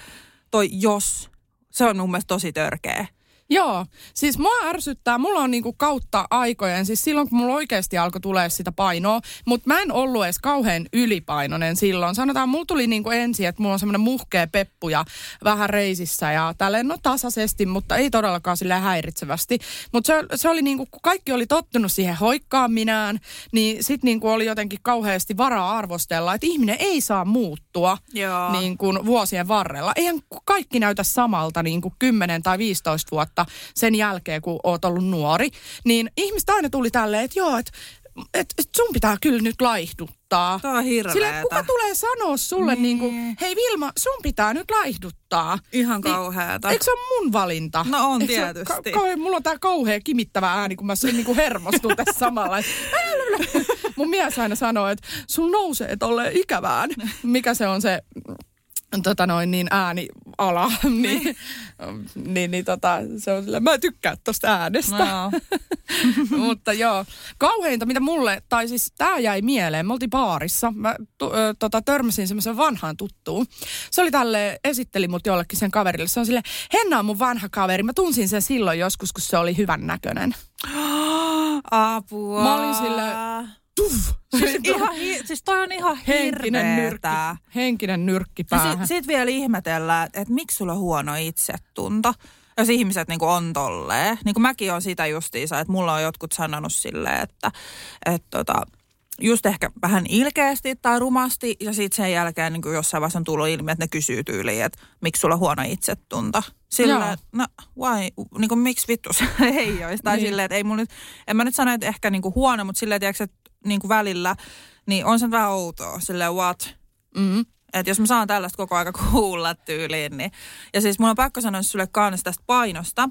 toi jos, se on mun mielestä tosi törkeä. Joo, siis mua ärsyttää, mulla on niinku kautta aikojen, siis silloin kun mulla oikeasti alkoi tulee sitä painoa, mutta mä en ollut edes kauhean ylipainoinen silloin. Sanotaan, mulla tuli niinku ensin, että mulla on semmoinen muhkea peppu ja vähän reisissä ja tälleen, no tasaisesti, mutta ei todellakaan sille häiritsevästi. Mutta se, se oli niinku, kun kaikki oli tottunut siihen hoikkaaminään, niin sit niinku oli jotenkin kauheasti varaa arvostella, että ihminen ei saa muuttua Joo. niin kuin vuosien varrella. Eihän kaikki näytä samalta niin kuin 10 tai 15 vuotta sen jälkeen, kun oot ollut nuori. Niin ihmistä aina tuli tälleen, että joo, että et, et sun pitää kyllä nyt laihduttaa. Tuo on hirveetä. Sille, kuka tulee sanoa sulle niin. Niin. kuin, hei Vilma, sun pitää nyt laihduttaa. Ihan Niin, kauheata. Eikö se ole mun valinta? No on Eikö tietysti. Ka- kauhean, mulla on tää kauhea kimittävä ääni, kun mä sen niin kuin hermostun tässä *laughs* samalla. mun mies aina sanoo, että sun nousee tolleen ikävään. Mikä se on se tota noin, niin ääniala, *laughs* niin, niin, niin tota, se on sillä, mä en tykkää tosta äänestä. No. *laughs* Mutta joo, kauheinta mitä mulle, tai siis tää jäi mieleen, me oltiin baarissa, mä ö, tota, törmäsin semmoisen vanhaan tuttuun. Se oli tälle, esitteli mut jollekin sen kaverille, se on sille, Henna on mun vanha kaveri, mä tunsin sen silloin joskus, kun se oli hyvän näköinen. *gasps* Apua. Mä olin sille- Tuff! Siis, ihan, hi- siis toi on ihan henkinen nyrkki, henkinen nyrkki päähän. sit, sit vielä ihmetellään, että, miksi sulla on huono itsetunto. Jos ihmiset niin on tolleen. Niin kuin mäkin on sitä justiinsa, että mulla on jotkut sanonut silleen, että, että tota, just ehkä vähän ilkeästi tai rumasti. Ja sitten sen jälkeen niin kuin jossain vaiheessa on tullut ilmi, että ne kysyy tyyliin, että miksi sulla on huono itsetunto. Sillä, Joo. että no why, niin kuin miksi vittu se *laughs* ei olisi. Tai Niin. silleen, että ei mulla nyt, en mä nyt sano, että ehkä niin kuin huono, mutta silleen, tiedätkö, että niin kuin välillä, niin on se vähän outoa. Silleen what? Mm. Että jos mä saan tällaista koko aika kuulla tyyliin, niin... Ja siis mun on pakko sanoa sulle kanssa tästä painosta,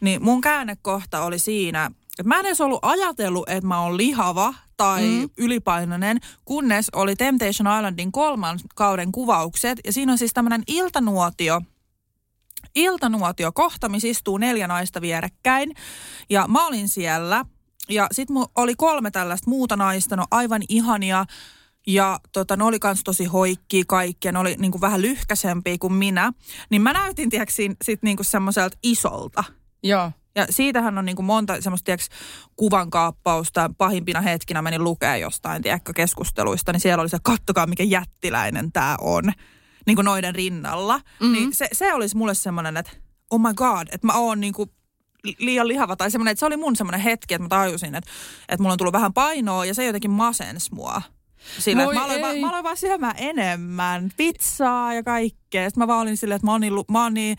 niin mun käännekohta oli siinä, että mä en edes ollut ajatellut, että mä oon lihava tai mm. ylipainoinen, kunnes oli Temptation Islandin kolman kauden kuvaukset. Ja siinä on siis tämmöinen iltanuotio, iltanuotio kohta, missä istuu neljä naista vierekkäin. Ja mä olin siellä. Ja sitten oli kolme tällaista muuta naista, no aivan ihania. Ja tota, ne oli kans tosi hoikkia kaikkia, ne oli niinku vähän lyhkäsempiä kuin minä. Niin mä näytin, tiedätkö, sit niinku semmoiselta isolta. Joo. Ja siitähän on niinku monta semmoista, tiedätkö, kuvankaappausta. Pahimpina hetkinä menin lukea jostain, tiedätkö, keskusteluista. Niin siellä oli se, kattokaa mikä jättiläinen tämä on. Niin kuin noiden rinnalla. Mm-hmm. Niin se, se olisi mulle semmoinen, että oh my god, että mä oon niinku liian lihava. Tai semmoinen, että se oli mun semmoinen hetki, että mä tajusin, että, että mulla on tullut vähän painoa ja se jotenkin masens mua. Sillä, että mä, aloin ei. mä aloin vaan syömään enemmän, pizzaa ja kaikkea. Sitten mä vaan olin silleen, että mä oon niin, mä oon niin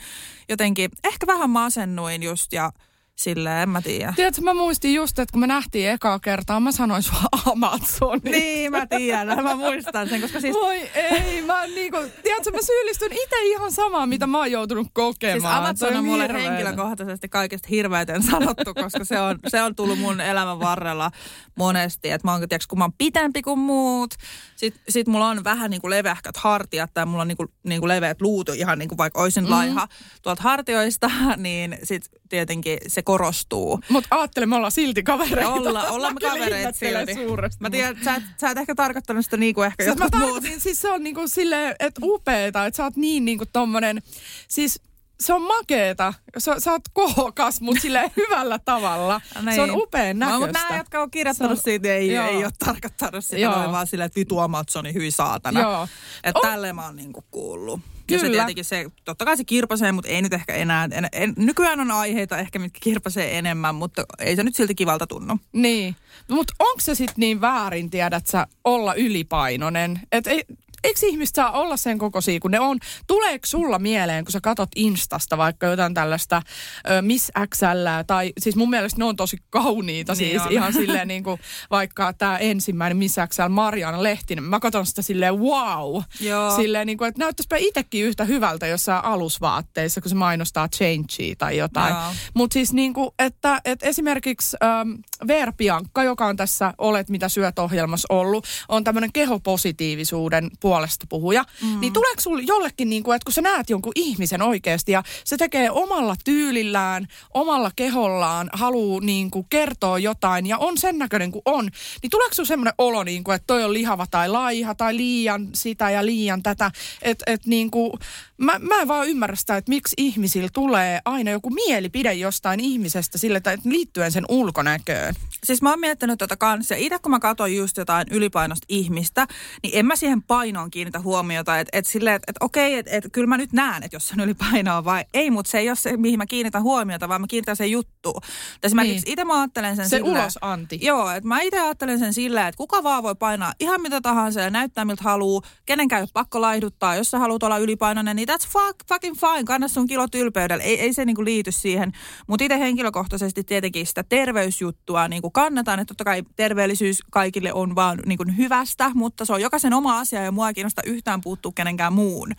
jotenkin, ehkä vähän masennuin just ja silleen, en mä tiedä. Tiedätkö, mä muistin just, että kun me nähtiin ekaa kertaa, mä sanoin sua *laughs* Amazoniksi. Niin, mä tiedän. Mä muistan sen, koska siis... Voi ei, mä niinku, tiedätkö, mä syyllistyn itse ihan samaan, mitä mä oon joutunut kokemaan. Siis Amazon on mulle henkilökohtaisesti kaikista hirveiten sanottu, koska se on, se on tullut mun elämän varrella monesti. Että mä oon, tiiäks, kun mä oon pitempi kuin muut, sit, sit mulla on vähän niin kuin leveähkät hartiat tai mulla on niin kuin, niin kuin leveät luut ihan niin kuin vaikka olisin mm. laiha tuolta hartioista, *laughs* niin sit tietenkin se korostuu. Mutta ajattele, me ollaan silti kavereita. Olla, *laughs* ollaan me Mä kavereita silti. Suuresti, Mä tiedän, sä et, sä et ehkä tarkoittanut sitä niin kuin ehkä Siis mä jotkut muut. tarkoitin, siis se on niinku silleen, että upeeta, että sä oot niin niinku tommonen, siis se on makeeta. Sä, sä oot kookas, mutta silleen *laughs* hyvällä tavalla. Se on upean No, mutta näköistä. nämä, jotka on kirjoittanut on- siitä, ei, Joo. ei ole tarkoittanut sitä, Joo. Joo. vaan silleen, että vitu Amazoni, hyi saatana. Joo. Että On- tälleen mä oon niinku kuullut. Ja se Kyllä. tietenkin se, totta kai se kirpasee, mutta ei nyt ehkä enää. En, en, nykyään on aiheita ehkä, mitkä kirpasee enemmän, mutta ei se nyt silti kivalta tunnu. Niin. Mutta onko se sitten niin väärin, tiedät sä, olla ylipainoinen? Et ei, eikö ihmiset saa olla sen kokoisia kuin ne on? Tuleeko sulla mieleen, kun sä katot Instasta vaikka jotain tällaista ö, Miss XL, tai siis mun mielestä ne on tosi kauniita, Niin siis on. ihan silleen niin kuin vaikka tämä ensimmäinen Miss XL Mariana Lehtinen. Mä katson sitä silleen wow. Joo. Silleen niin kuin, että näyttäisipä itsekin yhtä hyvältä jossain alusvaatteissa, kun se mainostaa changea tai jotain. Mutta siis niin kuin, että, että esimerkiksi ähm, Veer Piankka, joka on tässä Olet mitä syöt ohjelmassa ollut, on tämmöinen kehopositiivisuuden puolesta puhuja. Mm. Niin tuleeko sulle jollekin, niin kuin, että kun sä näet jonkun ihmisen oikeasti ja se tekee omalla tyylillään, omalla kehollaan, haluaa niin kuin, kertoa jotain ja on sen näköinen kuin on, niin tuleeko sulle semmoinen olo, niin kuin, että toi on lihava tai laiha tai liian sitä ja liian tätä, että et, niin kuin, mä, mä en vaan ymmärrä sitä, että miksi ihmisillä tulee aina joku mielipide jostain ihmisestä sille, että liittyen sen ulkonäköön. Siis mä oon miettinyt tota kanssa. Ja itse kun mä katson just jotain ylipainosta ihmistä, niin en mä siihen painoon kiinnitä huomiota. Että et silleen, että et okei, että et, kyllä mä nyt näen, että jos on ylipainoa vai ei, mutta se ei ole se, mihin mä kiinnitän huomiota, vaan mä kiinnitän sen juttuun. Esimerkiksi Niin. itse mä ajattelen sen Se silleen, ulosanti. Joo, että mä itse ajattelen sen silleen, että kuka vaan voi painaa ihan mitä tahansa ja näyttää miltä haluaa. Kenenkään ei ole pakko laihduttaa. Jos sä haluat olla ylipainoinen, niin that's fuck, fucking fine. Kanna sun kilot ylpeydellä. Ei, ei se niinku liity siihen. Mutta itse henkilökohtaisesti tietenkin sitä terveysjuttua niinku kannatan. Että totta kai terveellisyys kaikille on vaan niinku hyvästä, mutta se on jokaisen oma asia ja mua ei kiinnosta yhtään puuttua kenenkään muun.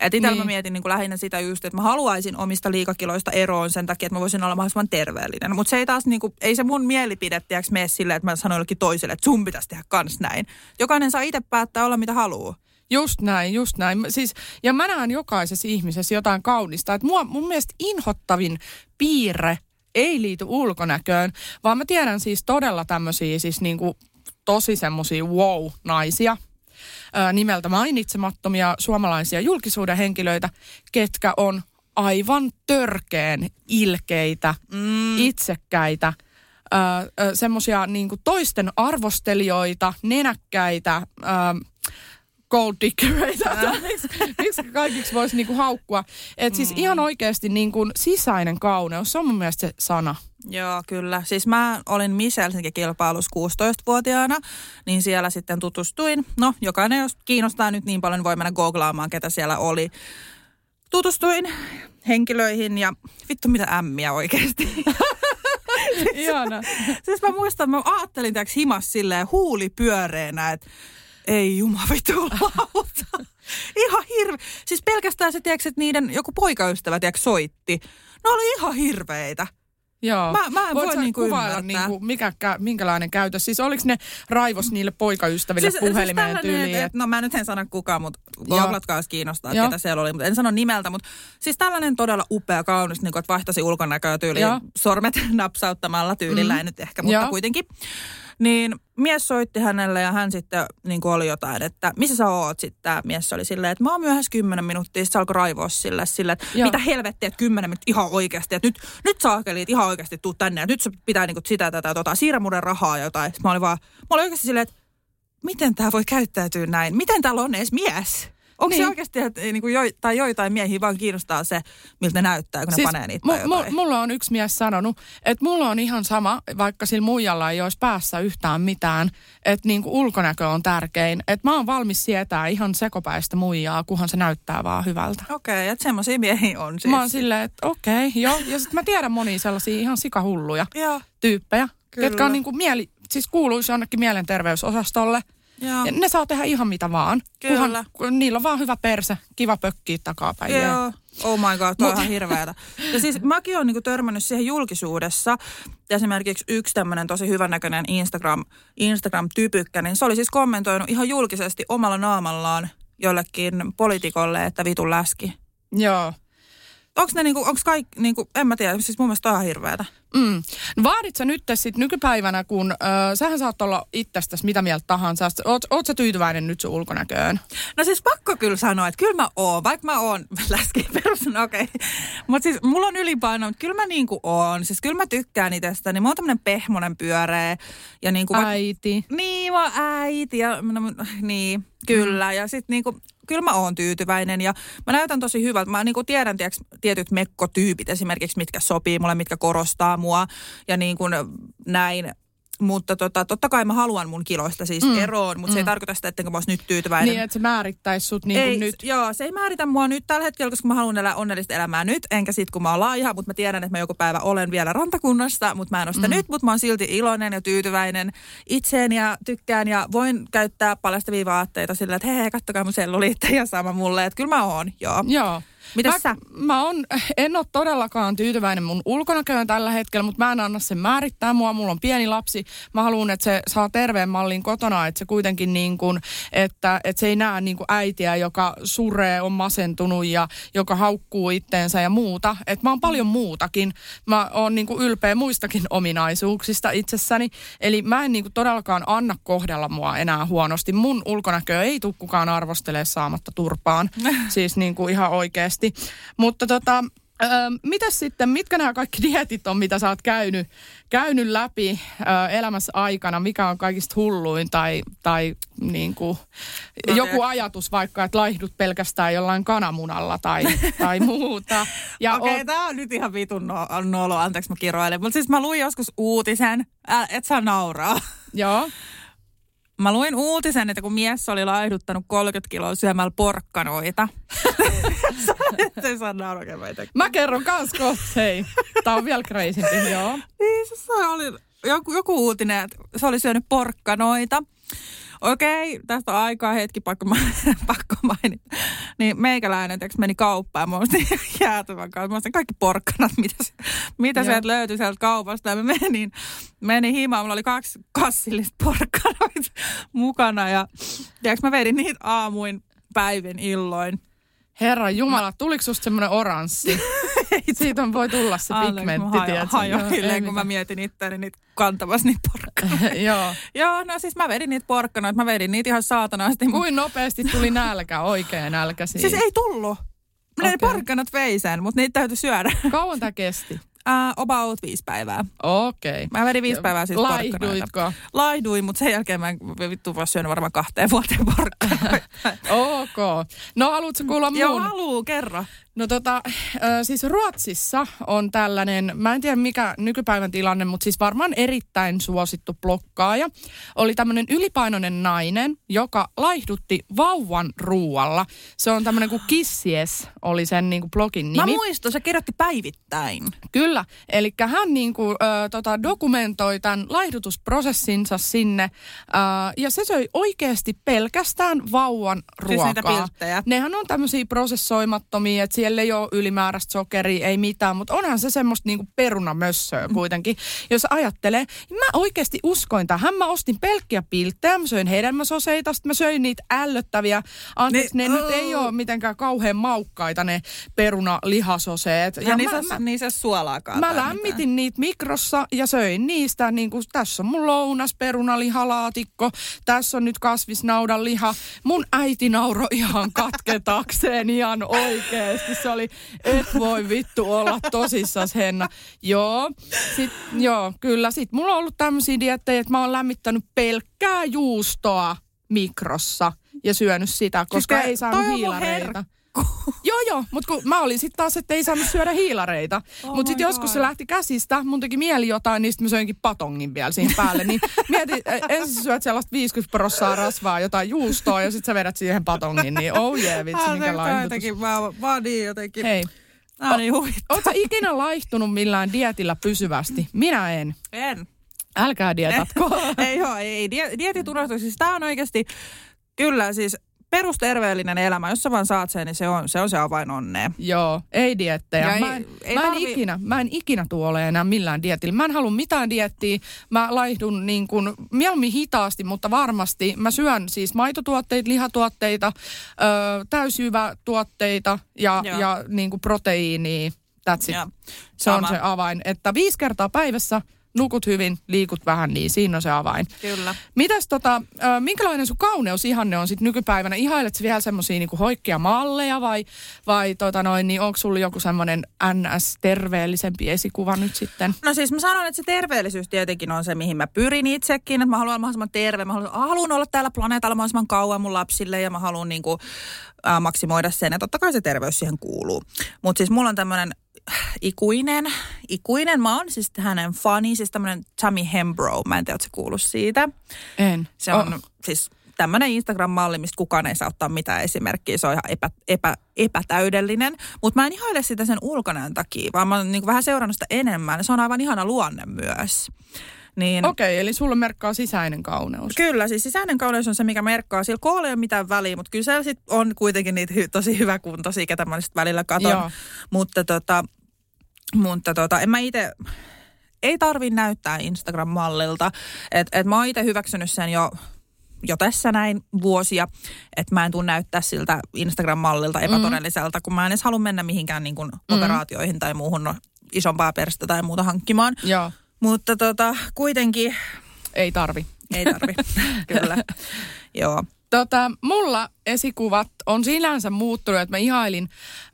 Et itse niin. mä mietin niinku lähinnä sitä just, että mä haluaisin omista liikakiloista eroon sen takia, että mä voisin olla mahdollisimman terveellinen. Mutta se ei taas niinku, ei se mun mielipide, tiedäks, mene silleen, että mä sanon jollekin toiselle, että sun pitäisi tehdä kans näin. Jokainen saa itse päättää olla mitä haluaa. Just näin, just näin. Siis, ja mä näen jokaisessa ihmisessä jotain kaunista. Että mua, mun mielestä inhottavin piirre ei liity ulkonäköön, vaan mä tiedän siis todella tämmöisiä siis niinku tosi semmoisia wow-naisia, ää, nimeltä mainitsemattomia suomalaisia julkisuuden henkilöitä, ketkä on aivan törkeen ilkeitä, mm. itsekkäitä, semmoisia niinku toisten arvostelijoita, nenäkkäitä, ää, gold diggereita. miksi, miksi kaikiksi voisi niinku haukkua. Et siis mm. ihan oikeasti niinku sisäinen kauneus, se on mun mielestä se sana. Joo, kyllä. Siis mä olin Miss Helsinki-kilpailussa 16-vuotiaana, niin siellä sitten tutustuin. No, jokainen, jos kiinnostaa nyt niin paljon, niin voi mennä googlaamaan, ketä siellä oli. Tutustuin henkilöihin ja vittu mitä ämmiä oikeasti. *laughs* Ihana. siis mä muistan, mä ajattelin täks himas silleen huuli pyöreänä, että ei jumalauta. *laughs* ihan hirve. Siis pelkästään se, tiedätkö, että niiden joku poikaystävä, tiedätkö, soitti. Ne oli ihan hirveitä. Joo. Mä, mä en voi niinku kuvailla, niinku, mikä, minkälainen käytös. Siis oliko ne raivos niille poikaystäville siis, siis puhelimeen siis tyyliin? Et, no mä nyt en sano kukaan, mutta googlatkaa jos kiinnostaa, Joo. ketä siellä oli. Mutta en sano nimeltä, mutta siis tällainen todella upea, kaunis, niin kuin, että vaihtasi ulkonäköä tyyliin. Sormet *laughs* napsauttamalla tyylillä, mm. ei nyt ehkä, mutta Joo. kuitenkin. Niin mies soitti hänelle ja hän sitten niin kuin oli jotain, että missä sä oot sitten. Tämä mies oli silleen, että mä oon myöhässä kymmenen minuuttia. Sitten se alkoi raivoa sille, sille että Joo. mitä helvettiä, että kymmenen minuuttia ihan oikeasti. Että nyt, nyt saakeli, että ihan oikeasti tuu tänne. Ja nyt se pitää niin kuin sitä tätä tota, siirrä muuten rahaa ja jotain. Sitten mä olin vaan, mä olin oikeasti silleen, että miten tämä voi käyttäytyä näin? Miten täällä on edes mies? Onko niin. se oikeasti, että niin kuin jo, tai joitain miehiä vaan kiinnostaa se, miltä ne näyttää, kun siis ne panee niitä mu- mu- Mulla on yksi mies sanonut, että mulla on ihan sama, vaikka sillä muijalla ei olisi päässä yhtään mitään, että niin kuin ulkonäkö on tärkein. Että mä oon valmis sietää ihan sekopäistä muijaa, kunhan se näyttää vaan hyvältä. Okei, okay, että semmoisia miehiä on siis. Mä oon silleen, että okei, okay, joo. Ja sitten mä tiedän monia sellaisia ihan sikahulluja tyyppejä, Kyllä. ketkä on niin kuin mieli, siis kuuluisi jonnekin mielenterveysosastolle – Joo. Ja ne saa tehdä ihan mitä vaan. Kyllä. Kunhan, kun niillä on vaan hyvä perse, kiva pökkiä takapäin. Joo. Oh my god, toi on ihan hirveätä. Ja siis mäkin olen niinku törmännyt siihen julkisuudessa. Esimerkiksi yksi tämmöinen tosi hyvännäköinen Instagram, Instagram-typykkä, niin se oli siis kommentoinut ihan julkisesti omalla naamallaan jollekin poliitikolle, että vitun läski. Joo. Onko ne niinku, onko kaikki, niinku, en mä tiedä, siis mun mielestä on ihan hirveätä. Mm. Vaadit sä nyt sit nykypäivänä, kun ö, sähän saat olla itsestäsi mitä mieltä tahansa. Oot, oot sä tyytyväinen nyt sun ulkonäköön? No siis pakko kyllä sanoa, että kyllä mä oon, vaikka mä oon *laughs* läski perustan, okei. Okay. Mutta siis mulla on ylipaino, mutta kyllä mä niinku oon. Siis kyllä mä tykkään itsestäni. Mä oon tämmönen pehmonen pyöreä. Ja niinku, äiti. Niin, mä oon äiti ja no, niin, kyllä. Mm. Ja sit niinku, kyllä mä oon tyytyväinen ja mä näytän tosi hyvältä. Mä niinku tiedän tiiäks, tietyt mekkotyypit esimerkiksi, mitkä sopii mulle, mitkä korostaa mua ja niin kuin näin. Mutta tota, totta kai mä haluan mun kiloista siis mm. eroon, mutta mm. se ei mm. tarkoita sitä, ettenkö mä olisi nyt tyytyväinen. Niin, että se määrittäisi sut niin ei, nyt. Joo, se ei määritä mua nyt tällä hetkellä, koska mä haluan elää onnellista elämää nyt, enkä sit kun mä oon laaja, mutta mä tiedän, että mä joku päivä olen vielä rantakunnassa, mutta mä en ole sitä mm. nyt, mutta mä oon silti iloinen ja tyytyväinen itseen ja tykkään ja voin käyttää paljastavia vaatteita sillä, että hei, kattokaa mun selluliitteja sama mulle, että kyllä mä oon, joo. Joo. Mitä sä? Mä on, en ole todellakaan tyytyväinen mun ulkonäköön tällä hetkellä, mutta mä en anna sen määrittää mua. Mulla on pieni lapsi. Mä haluan, että se saa terveen mallin kotona, että se kuitenkin niin kuin, että, että se ei näe niin kuin äitiä, joka suree, on masentunut ja joka haukkuu itteensä ja muuta. Että mä oon paljon muutakin. Mä oon niin kuin ylpeä muistakin ominaisuuksista itsessäni. Eli mä en niin kuin todellakaan anna kohdella mua enää huonosti. Mun ulkonäköä ei tule kukaan arvostelee saamatta turpaan. *laughs* siis niin kuin ihan oikeasti oikeasti. Mutta tota, Öö, mitäs sitten, mitkä nämä kaikki *laughs* dietit on, mitä sä oot käynyt, käynyt läpi öö, elämässä aikana? Mikä on kaikista hulluin tai, tai niin kuin, joku tiedän. ajatus vaikka, että laihdut pelkästään jollain kananmunalla tai, *laughs* tai muuta. Okei, okay, on... tämä on nyt ihan vitun no, nolo, anteeksi mä kiroilen. Mutta siis mä luin joskus uutisen, että saa nauraa. Joo. *laughs* mä luin uutisen, että kun mies oli laihduttanut 30 kiloa syömällä porkkanoita. *laughs* se saa nauraa Mä kerron kans kohta, hei. Tää on vielä crazysti, joo. Niin, se oli joku, joku uutinen, että se oli syönyt porkkanoita. Okei, tästä on aikaa hetki, pakko, *laughs* pakko mainita. Niin meikäläinen teks meni kauppaan, mä ostin *laughs* jäätävän kanssa. Mä ostin kaikki porkkanat, mitä, mitä sieltä löytyi sieltä kaupasta. Ja mä menin, menin himaan, mulla oli kaksi kassillista porkkanoita *laughs* mukana. Ja tiedätkö, mä vedin niitä aamuin, päivin, illoin. Herra Jumala, tuliko susta semmoinen oranssi? Siitä on voi tulla se pigmentti, tiedätkö? kun mä mietin itseäni niitä kantamassa niitä porkkanoita. *laughs* Joo. Joo, no siis mä vedin niitä porkkanoita, mä vedin niitä ihan saatanasti. Kuin nopeasti tuli nälkä, oikein nälkä siis. Siis ei tullut. Mä okay. porkkanat veisen, mutta niitä täytyy syödä. Kauan tämä kesti? Uh, about viisi päivää. Okei. Okay. Mä vedin viisi päivää siis Laihduitko? Laihduin, mutta sen jälkeen mä en vittu vaan syönyt varmaan kahteen vuoteen porkkanoita. *laughs* ok. No haluatko kuulla muun? Joo, haluu, kerro. No tota, siis Ruotsissa on tällainen, mä en tiedä mikä nykypäivän tilanne, mutta siis varmaan erittäin suosittu blokkaaja. Oli tämmöinen ylipainoinen nainen, joka laihdutti vauvan ruualla. Se on tämmöinen kuin Kissies, oli sen niin kuin blogin nimi. Mä muistan, se kirjoitti päivittäin. Kyllä, eli hän niin kuin, ö, tota, dokumentoi tämän laihdutusprosessinsa sinne. Ö, ja se söi oikeasti pelkästään vauvan ruokaa. Siis niitä pilttejä. Nehän on tämmöisiä prosessoimattomia, että siellä ei ole ylimääräistä sokeria, ei mitään, mutta onhan se semmoista niinku perunamössöä kuitenkin. Jos ajattelee, niin mä oikeasti uskoin tähän. Mä ostin pelkkiä pilttejä, mä söin hedelmäsoseita, sitten mä söin niitä ällöttäviä. Anteeksi, ne, ne nyt ei ole mitenkään kauhean maukkaita ne perunalihasoseet. Ja, ja niissä, mä, niissä suolaakaan. Mä lämmitin mitään. niitä mikrossa ja söin niistä, niin kuin, tässä on mun lounas perunalihalaatikko, tässä on nyt kasvisnaudan liha. Mun äiti nauro ihan katketakseen ihan oikeesti se oli, et voi vittu olla tosissas Henna. Joo, sit, joo, kyllä. Sit mulla on ollut tämmöisiä diettejä, että mä oon lämmittänyt pelkkää juustoa mikrossa ja syönyt sitä, koska siis ei saanut hiilareita. *laughs* joo, joo, mutta kun mä olin sitten taas, että ei saanut syödä hiilareita. Oh mutta sitten joskus se lähti käsistä, mun teki mieli jotain, niin sitten mä söinkin patongin vielä siinä päälle. Niin mietin, *laughs* ensin syöt sellaista 50 prossaa rasvaa, jotain juustoa ja sitten sä vedät siihen patongin, niin oh yeah, vitsi, minkä laihdutus. Mä, mä niin jotenkin. Hei. Mä niin Oletko ikinä laihtunut millään dietillä pysyvästi? Minä en. En. Älkää dietatko. *laughs* ei joo, ei. Dietit unohtu. Siis tää on oikeasti, kyllä siis perusterveellinen elämä, jos sä vaan saat sen, niin se on se, on se avain onneen. Joo, ei diettejä. mä, en, ei mä, en tarvi... ikinä, mä en ikinä tuole enää millään dietillä. Mä en halua mitään diettiä. Mä laihdun niin kuin, mieluummin hitaasti, mutta varmasti. Mä syön siis maitotuotteita, lihatuotteita, ö, täysjyvätuotteita ja, ja niin kuin proteiinia. That's it. Se on se avain. Että viisi kertaa päivässä – nukut hyvin, liikut vähän, niin siinä on se avain. Kyllä. Mitäs tota, minkälainen sun kauneusihanne on sitten nykypäivänä? Ihailet vielä semmoisia niinku hoikkia malleja vai, vai tota noin, niin onko sulla joku semmoinen NS-terveellisempi esikuva nyt sitten? No siis mä sanon, että se terveellisyys tietenkin on se, mihin mä pyrin itsekin. Että mä haluan mahdollisimman terve. Mä haluan, haluan olla täällä planeetalla mahdollisimman kauan mun lapsille ja mä haluan niinku, äh, maksimoida sen. Ja totta kai se terveys siihen kuuluu. Mutta siis mulla on tämmöinen ikuinen, ikuinen. Mä oon siis hänen fani, siis tämmönen Tammy Hembro. Mä en tiedä, ootko kuullut siitä. En. Se on oh. siis tämmöinen Instagram-malli, mistä kukaan ei saa ottaa mitään esimerkkiä. Se on ihan epä, epä, epätäydellinen. Mutta mä en ihaile sitä sen ulkonäön takia, vaan mä oon niin vähän seurannut sitä enemmän. Se on aivan ihana luonne myös. Niin, Okei, eli sulle merkkaa sisäinen kauneus. Kyllä, siis sisäinen kauneus on se, mikä merkkaa. Sillä koolla ei ole mitään väliä, mutta kyllä sit on kuitenkin niitä hy- tosi hyväkuntoisia, ketä mä välillä katon. Joo. Mutta tota, mutta tota, en mä itse, ei tarvi näyttää Instagram-mallilta. Että et mä oon itse hyväksynyt sen jo jo tässä näin vuosia, että mä en tule näyttää siltä Instagram-mallilta mm. epätodelliselta, mm. kun mä en edes halua mennä mihinkään niin kuin mm. operaatioihin tai muuhun no, isompaa perstä tai muuta hankkimaan. Joo. Mutta tota, kuitenkin... Ei tarvi. Ei tarvi, *laughs* kyllä. *laughs* Joo. Tota, mulla esikuvat on sinänsä muuttunut, että mä ihailin.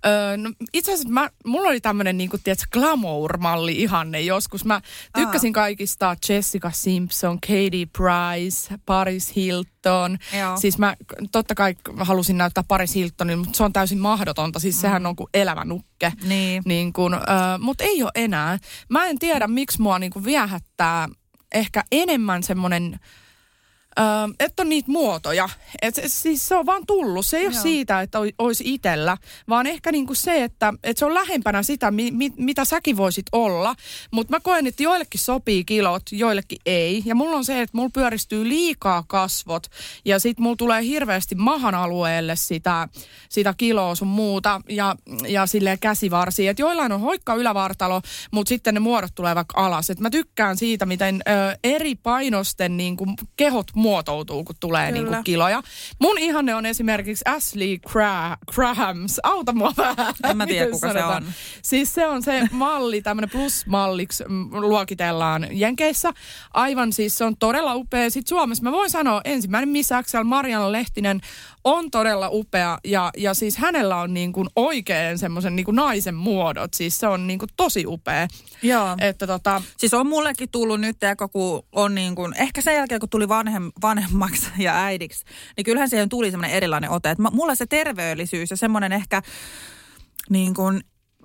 Öö, no, itse asiassa mä, mulla oli tämmöinen niin kuin, tiedätkö, glamour-malli ihanne joskus. Mä tykkäsin Aa. kaikista Jessica Simpson, Katie Price, Paris Hilton. Joo. Siis mä totta kai halusin näyttää Paris Hiltonin, mutta se on täysin mahdotonta. Siis mm. sehän on kuin elävä nukke. Niin. niin kuin, öö, mutta ei ole enää. Mä en tiedä, miksi mua niin kuin viehättää ehkä enemmän semmoinen Öö, että on niitä muotoja. Et, se- siis se on vaan tullut. Se ei ole Joo. siitä, että olisi itsellä, vaan ehkä niinku se, että, että se on lähempänä sitä, mi, mi, mitä säkin voisit olla. Mutta mä koen, että joillekin sopii kilot, joillekin ei. Ja mulla on se, että mulla pyöristyy liikaa kasvot ja sit mulla tulee hirveästi mahan alueelle sitä, sitä kiloa sun muuta ja, ja silleen käsivarsi. Että joillain on hoikka ylävartalo, mutta sitten ne muodot tulee vaikka alas. Et mä tykkään siitä, miten ö, eri painosten niin kuin, kehot muotoutuu, kun tulee Kyllä. niin kuin, kiloja. Mun ihanne on esimerkiksi Ashley Cra- Grahams. Auta mua vähän. En mä tiedä, kuka se sanotaan. on. Siis se on se malli, tämmöinen plus-malliksi mm, luokitellaan Jenkeissä. Aivan siis se on todella upea. Sitten Suomessa mä voin sanoa, ensimmäinen Miss Axel, Marianna Lehtinen, on todella upea. Ja, ja siis hänellä on niin kuin oikein semmoisen niin kuin naisen muodot. Siis se on niin kuin tosi upea. Joo. Että tota, Siis on mullekin tullut nyt, kun on niin kuin, ehkä sen jälkeen kun tuli vanhem, vanhemmaksi *laughs* ja äidiksi, niin kyllähän siihen tuli semmoinen erilainen ote. Että mulla se terveellisyys ja semmoinen ehkä niin kuin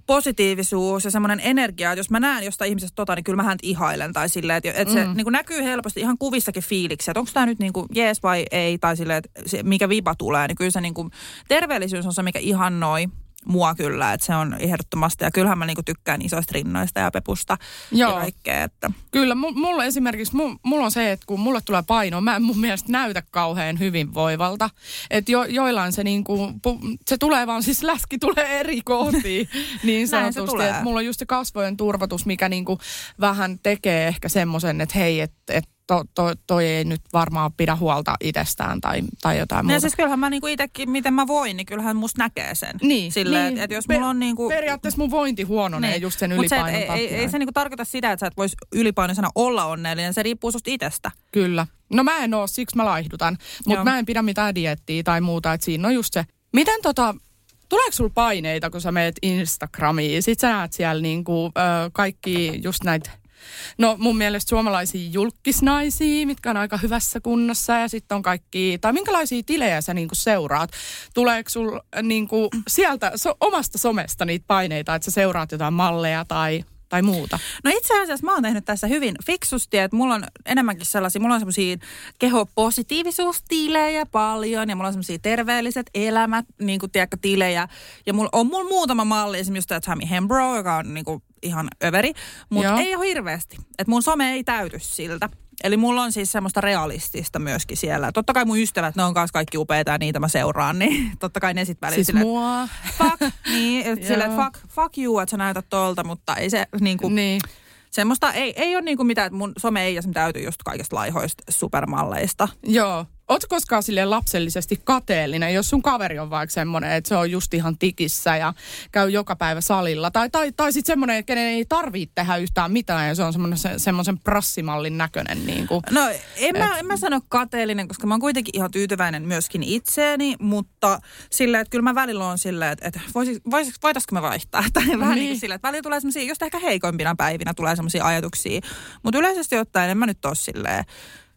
positiivisuus ja semmoinen energia, että jos mä näen jostain ihmisestä tota, niin kyllä mä häntä ihailen tai silleen, että, että se Mm. niin kuin näkyy helposti ihan kuvissakin fiiliksiä, että onko tämä nyt niin kuin jees vai ei tai silleen, että se, mikä viba tulee, niin kyllä se niin kuin, terveellisyys on se, mikä ihannoi mua kyllä, että se on ehdottomasti. Ja kyllähän mä niinku tykkään isoista rinnoista ja pepusta Joo. ja kaikkea. Että. Kyllä, mu- mulla esimerkiksi, mu- mulla on se, että kun mulle tulee paino, mä en mun mielestä näytä kauhean hyvinvoivalta. Että jo, joillain se niinku, se tulee vaan, siis läski tulee eri kohtiin *laughs* niin sanotusti. Että mulla on just se kasvojen turvotus, mikä niinku vähän tekee ehkä semmoisen, että hei, että et to, to, toi ei nyt varmaan pidä huolta itsestään tai, tai jotain Ja muuta. siis kyllähän mä niinku itsekin, miten mä voin, niin kyllähän musta näkee sen. Niin, Silleen, niin. että et jos mulla on niinku... Periaatteessa mun vointi huononee niin. just sen Mut se, et ylipainon ei, ei, ei se niinku tarkoita sitä, että sä et vois ylipainoisena olla onnellinen. Se riippuu susta itsestä. Kyllä. No mä en oo, siksi mä laihdutan. Mutta mä en pidä mitään diettiä tai muuta, että siinä on just se. Miten tota, tuleeko sulla paineita, kun sä meet Instagramiin? Sit sä näet siellä niinku, ö, kaikki just näitä No mun mielestä suomalaisia julkisnaisia, mitkä on aika hyvässä kunnossa ja sitten on kaikki, tai minkälaisia tilejä sä niinku seuraat? Tuleeko sul niinku sieltä so, omasta somesta niitä paineita, että sä seuraat jotain malleja tai, tai muuta? No itse asiassa mä oon tehnyt tässä hyvin fiksusti, että mulla on enemmänkin sellaisia, mulla on semmoisia kehopositiivisuustilejä paljon ja mulla on semmoisia terveelliset elämät, niin kuin tiedätkö, tilejä. Ja mulla on mulla muutama malli, esimerkiksi tämä Tammy Hembro, joka on niin kuin ihan överi, mutta Joo. ei ole hirveästi. Että mun some ei täyty siltä. Eli mulla on siis semmoista realistista myöskin siellä. Totta kai mun ystävät, ne on kanssa kaikki upeita ja niitä mä seuraan, niin *laughs* totta kai ne sitten välillä Siis silleen, mua. fuck, niin, että *laughs* silleen, fuck, fuck you, että sä näytät tolta, mutta ei se niin kuin, Niin. Semmoista ei, ei ole niinku mitään, että mun some ei esimerkiksi täyty just kaikista laihoista supermalleista. Joo. Ootko koskaan silleen lapsellisesti kateellinen, jos sun kaveri on vaikka semmoinen, että se on just ihan tikissä ja käy joka päivä salilla. Tai, tai, tai sitten semmoinen, että kenen ei tarvitse tehdä yhtään mitään ja se on semmoinen se, semmoisen prassimallin näköinen. Niin kuin. No en mä, en mä sano kateellinen, koska mä oon kuitenkin ihan tyytyväinen myöskin itseeni, mutta silleen, että kyllä mä välillä on silleen, että, että vois, voitaisko me vaihtaa. *laughs* Tai vähän niin. Niin. niin silleen, että välillä tulee semmoisia, just ehkä heikoimpina päivinä tulee semmoisia ajatuksia. Mutta yleisesti ottaen en mä nyt ole silleen,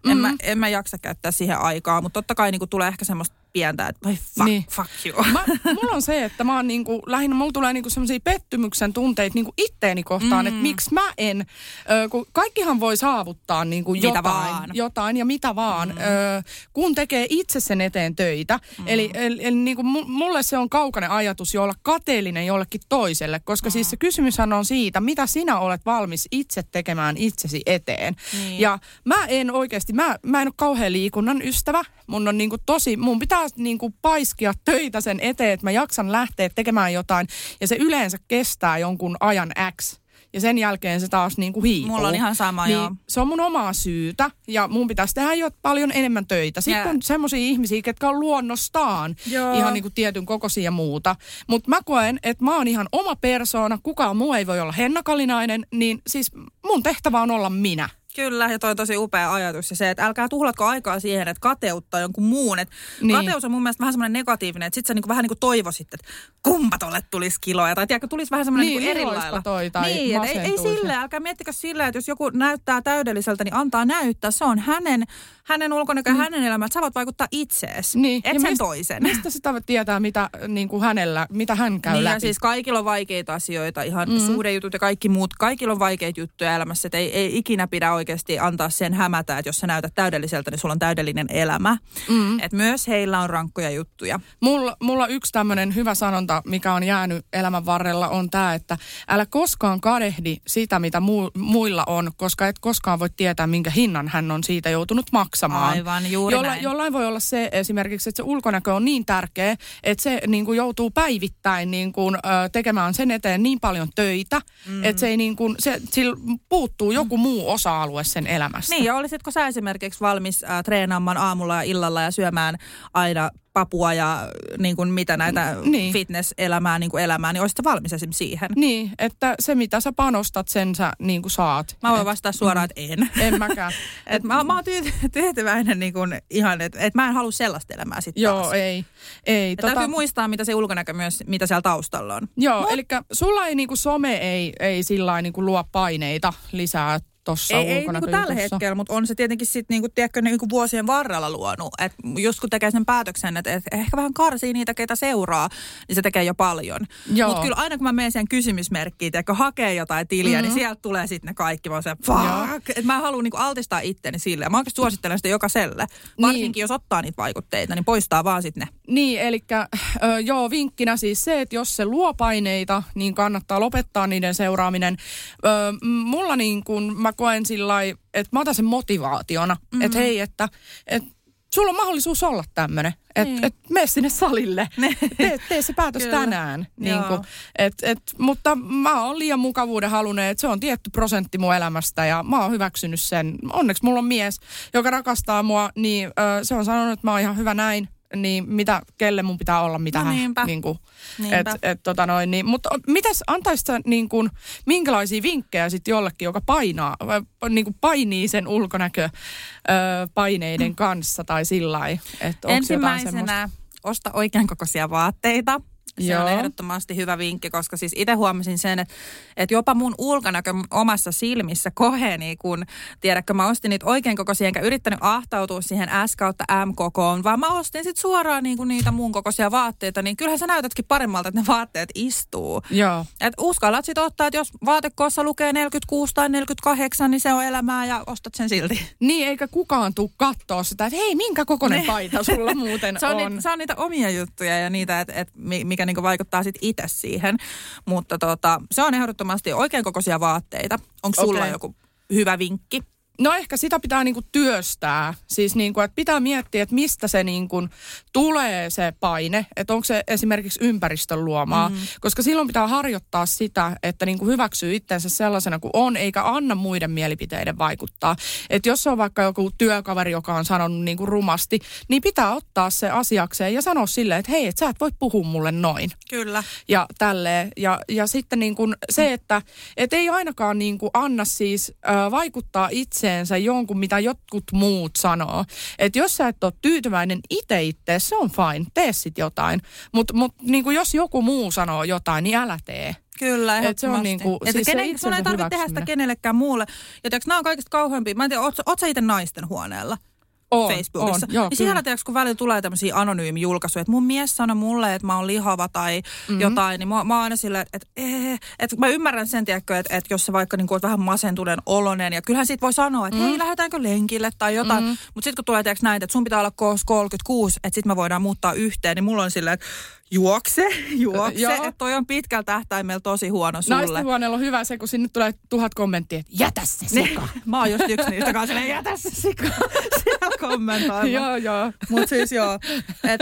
en, mä, en mä jaksa käyttää siihen aikaa, mutta totta kai niin tulee ehkä semmoista pientä, että voi fuck, Niin. fuck you. *laughs* Mä, mulla on se, että mä oon niinku, lähinnä mulla tulee niinku semmoisia pettymyksen tunteita niinku itteeni kohtaan, mm. että miksi mä en, ö, kun kaikkihan voi saavuttaa niinku Mitä jotain, vaan. jotain ja mitä vaan, mm. ö, kun tekee itse sen eteen töitä. Mm. Eli, eli, eli niinku, mu- mulle se on kaukainen ajatus jo olla kateellinen jollekin toiselle, koska mm. siis se kysymyshän on siitä, mitä sinä olet valmis itse tekemään itsesi eteen. Niin. Ja mä en oikeasti, mä, mä en ole kauhean liikunnan ystävä. Mun on niinku tosi, mun pitää niinku paiskia töitä sen eteen, että mä jaksan lähteä tekemään jotain. Ja se yleensä kestää jonkun ajan X. Ja sen jälkeen se taas niinku hiipuu. Mulla on ihan sama, niin joo. Se on mun omaa syytä ja mun pitäisi tehdä jo paljon enemmän töitä. Sitten Ja- on semmoisia ihmisiä, ketkä on luonnostaan Joo. ihan niinku tietyn kokoisia ja muuta. Mutta mä koen, että mä oon ihan oma persoona, kukaan muu ei voi olla hennakalinainen, niin siis mun tehtävä on olla minä. Kyllä, ja toi on tosi upea ajatus. Ja se, että älkää tuhlatko aikaa siihen, että kateuttaa jonkun muun. Et Niin. Kateus on mun mielestä vähän semmoinen negatiivinen, että sit sä niinku vähän niin kuin toivoisit, että kumpa tolle tulisi kiloja. Tai tiedätkö, tulisi vähän semmoinen Niin, niin, eri lailla. toi tai niin, ei, ei masentuisi. sille, älkää miettikö sillä, että jos joku näyttää täydelliseltä, niin antaa näyttää. Se on hänen, hänen ulkonäkö ja hänen elämä, että sä voit vaikuttaa itseesi, Niin. et Ja sen mistä- toisen. Mistä sitä tietää, mitä niin kuin hänellä, mitä hän käy Niin läpi? ja siis kaikilla on vaikeita asioita, ihan mm. suhdejutut ja kaikki muut. Kaikilla on vaikeita juttuja elämässä, että ei, ei ikinä pidä oikeasti oikeasti antaa sen hämätä, että jos sä näytät täydelliseltä, niin sulla on täydellinen elämä. Mm. Et myös heillä on rankkoja juttuja. Mulla, mulla yksi tämmöinen hyvä sanonta, mikä on jäänyt elämän varrella, on tämä, että älä koskaan kadehdi sitä, mitä mu- muilla on, koska et koskaan voi tietää, minkä hinnan hän on siitä joutunut maksamaan. Aivan, juuri Jolla, näin. Jollain voi olla se esimerkiksi, että se ulkonäkö on niin tärkeä, että se niin kuin joutuu päivittäin niin kuin, ö, tekemään sen eteen niin paljon töitä, mm. että se ei niin kuin, se, sillä puuttuu joku muu osa-alue sen elämästä. Niin, ja olisitko sä esimerkiksi valmis äh, treenaamaan aamulla ja illalla ja syömään aina papua ja niin kuin mitä näitä Niin. fitness-elämää niin kuin elämään, niin olisitko valmis esimerkiksi siihen? Niin, että se mitä sä panostat, sen sä niin kuin saat. Mä voin Et- vastata suoraan, että en. En mäkään. *laughs* Et mä, mä oon tyy- tyytyväinen niin kuin ihan, että et mä en halua sellaista elämää sitten Joo, taas. ei. ei Ja Täytyy muistaa, mitä se ulkonäkö myös, mitä siellä taustalla on. Joo, eli sulla ei niinku some ei, ei sillä lailla niinku luo paineita lisää tuossa Ei, ei niin kuin tällä hetkellä, mutta on se tietenkin sitten niinku, tiedätkö, niinku vuosien varrella luonut. Et just kun tekee sen päätöksen, että et ehkä vähän karsii niitä, ketä seuraa, niin se tekee jo paljon. Mutta kyllä aina kun mä menen siihen kysymysmerkkiin, tiedätkö, hakee jotain tiliä, mm-hmm. niin sieltä tulee sitten ne kaikki. Mä oon se, fuck. Et mä haluan niinku altistaa itteni sille. Ja mä oikeasti suosittelen sitä jokaiselle. Varsinkin Niin. jos ottaa niitä vaikutteita, niin poistaa vaan sitten ne. Niin, eli joo, vinkkinä siis se, että jos se luo paineita, niin kannattaa lopettaa niiden seuraaminen. Ö, mulla niin kun mä koen sillä että mä otan sen motivaationa, mm-hmm. että hei, että et, sulla on mahdollisuus olla tämmöinen. Että Niin. et, mene sinne salille, *laughs* tee, tee se päätös Kyllä. tänään. Niin kun, et, et, mutta mä oon liian mukavuuden halunnut, että se on tietty prosentti mun elämästä ja mä oon hyväksynyt sen. Onneksi mulla on mies, joka rakastaa mua, niin ö, se on sanonut, että mä oon ihan hyvä näin. Niin mitä, kelle mun pitää olla, mitä No niinpä. niin kuin, Niinpä. et, et, tota noin, niin, mutta mitäs antaisit niin kuin, minkälaisia vinkkejä sitten jollekin, joka painaa, niin kuin painii sen ulkonäkö ö, paineiden *clears throat* kanssa tai sillä lailla? Ensimmäisenä osta oikean kokoisia vaatteita. Se Joo. on ehdottomasti hyvä vinkki, koska siis itse huomasin sen, että, että jopa mun ulkonäkö omassa silmissä koheni, kun tiedätkö, mä ostin niitä oikein kokoisia, enkä yrittänyt ahtautua siihen S kautta M kokoon, vaan mä ostin sitten suoraan niinku niitä mun kokoisia vaatteita, niin kyllähän sä näytätkin paremmalta, että ne vaatteet istuu. Joo. Et uskallat sitten ottaa, että jos vaatekoossa lukee 46 tai 48, niin se on elämää ja ostat sen silti. Niin, eikä kukaan tuu kattoo sitä, että hei, minkä kokoinen *laughs* paita sulla muuten se on, on. Niitä, se on niitä omia juttuja ja niitä, että et, mi- mikä niinku vaikuttaa sitten itse siihen. Mutta tota, se on ehdottomasti oikein kokoisia vaatteita. Onko sulla Okei. joku hyvä vinkki? No ehkä sitä pitää niinku työstää. Siis niinku, että pitää miettiä, että mistä se niinku tulee se paine. Että onko se esimerkiksi ympäristön luomaa. Mm. Koska silloin pitää harjoittaa sitä, että niinku hyväksyy itsensä sellaisena kuin on, eikä anna muiden mielipiteiden vaikuttaa. Että jos on vaikka joku työkaveri, joka on sanonut niinku rumasti, niin pitää ottaa se asiakseen ja sanoa silleen, että hei, et sä et voi puhua mulle noin Kyllä. ja tälleen. Ja, ja sitten niin kuin se, että et ei ainakaan niin kuin anna siis ö, vaikuttaa itseensä jonkun, mitä jotkut muut sanoo. Että jos sä et ole tyytyväinen itse itse, se on fine, tee sit jotain. Mutta mut, niin kuin jos joku muu sanoo jotain, niin älä tee. Kyllä, Et se on ehdottomasti. niinku- Että siis se kenen, sun ei tarvitse tehdä sitä kenellekään muulle. Ja tiiäks, nämä on kaikista kauheampia. Mä en tiedä, oot, oot sä itse naisten huoneella? On, Facebookissa. on, joo, niin kyllä. siellä tiiäks, kun välillä tulee tämmöisiä anonyymi-julkaisuja, että mun mies sanoi mulle, että mä oon lihava tai mm-hmm. jotain, niin mä, mä oon aina silleen, että, että, että, että mä ymmärrän sen, tiedätkö, että, että jos sä vaikka niin kuin, vähän masentuneen olonen, ja kyllähän siitä voi sanoa, että mm-hmm. hei, lähdetäänkö lenkille tai jotain, mm-hmm. mutta sitten kun tulee tiiäks, näin, että sun pitää olla koos 36, että sitten me voidaan muuttaa yhteen, niin mulla on silleen, että juokse, *laughs* juokse, Joo. että toi on pitkällä tähtäimellä tosi huono sulle. Naisten huoneella on hyvä se, kun sinne tulee tuhat kommenttia, että jätä se sika. *laughs* Mä oon just yksi niistä kanssa, silleen, jätä se sika *laughs* siellä kommentoimaan. joo, joo. Mutta siis joo, et,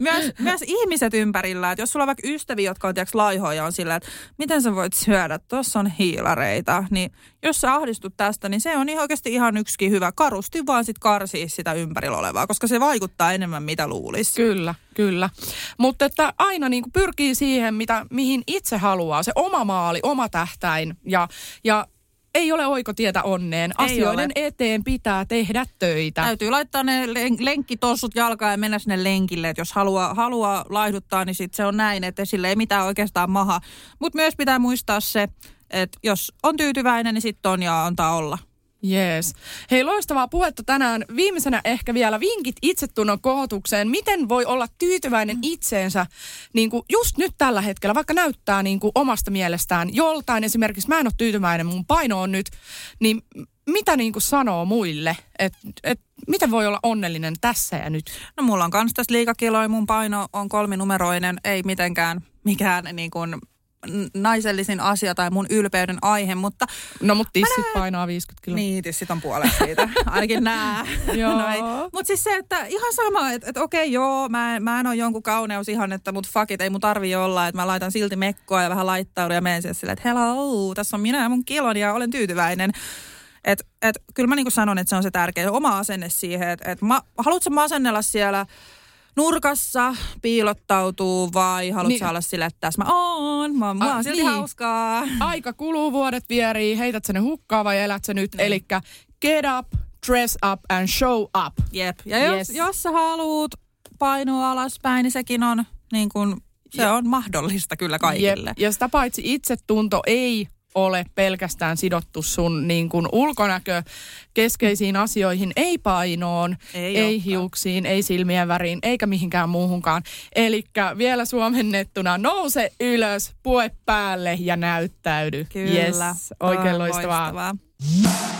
myös, myös ihmiset ympärillä, että jos sulla on vaikka ystäviä, jotka on tiiäks, laihoja, on sillä, että miten sä voit syödä, tuossa on hiilareita, niin jos sä ahdistut tästä, niin se on ihan oikeasti ihan yksikin hyvä. Karusti vaan sit karsii sitä ympärillä olevaa, koska se vaikuttaa enemmän mitä luulisi. Kyllä, kyllä. Mutta että aina niin kuin pyrkii siihen, mitä, mihin itse haluaa. Se oma maali, oma tähtäin ja, ja ei ole oikotietä onneen. Ei Asioiden ole. eteen pitää tehdä töitä. Täytyy laittaa ne len- lenkkitossut jalkaan ja mennä sinne lenkille, että jos haluaa, haluaa laihduttaa, niin sit se on näin, että sille ei mitään oikeastaan maha. Mutta myös pitää muistaa se, että jos on tyytyväinen, niin sitten on ja antaa olla. Jees. Hei, loistavaa puhetta tänään. Viimeisenä ehkä vielä vinkit itsetunnon kohotukseen. Miten voi olla tyytyväinen itseensä niin kuin just nyt tällä hetkellä, vaikka näyttää niin kuin omasta mielestään joltain. Esimerkiksi mä en ole tyytyväinen, mun paino on nyt. Niin mitä niin kuin sanoo muille, että et, miten voi olla onnellinen tässä ja nyt? No mulla on kans tässä liikakiloja, mun paino on kolminumeroinen, ei mitenkään mikään niin kuin naisellisin asia tai mun ylpeyden aihe, mutta... No mutta tissit näen... painaa 50 kiloa. Niin, tissit on puolet siitä. *laughs* Ainakin nää. joo. *laughs* Mutta siis se, että ihan sama, että, että okei joo, mä, en, mä en ole jonkun kauneus ihan, että mut fuck it, ei mun tarvi olla, että mä laitan silti mekkoa ja vähän laittaudun ja menen silleen, että hello, tässä on minä ja mun kilon ja olen tyytyväinen. Et, et, kyllä mä niinku sanon, että se on se tärkeä oma asenne siihen, että et ma, haluatko masennella siellä nurkassa piilottautuu vai haluatko niin. olla sille, että tässä mä oon, mä, mä oon silti niin. hauskaa. Aika kuluu, vuodet vierii, heität sä ne hukkaa vai elät sä nyt, niin. elikkä get up, dress up and show up. Jep, ja yes. jos, jos sä haluut painoa alaspäin, niin sekin on niin kuin, se on mahdollista kyllä kaikille. Jep. Ja sitä paitsi itsetunto ei ole pelkästään sidottu sun niin kuin ulkonäkö keskeisiin asioihin, ei painoon, ei, ei hiuksiin, ei silmien väriin, eikä mihinkään muuhunkaan. Eli vielä suomennettuna nouse ylös, pue päälle ja näyttäydy. Kyllä, yes, oikein loistavaa. loistavaa.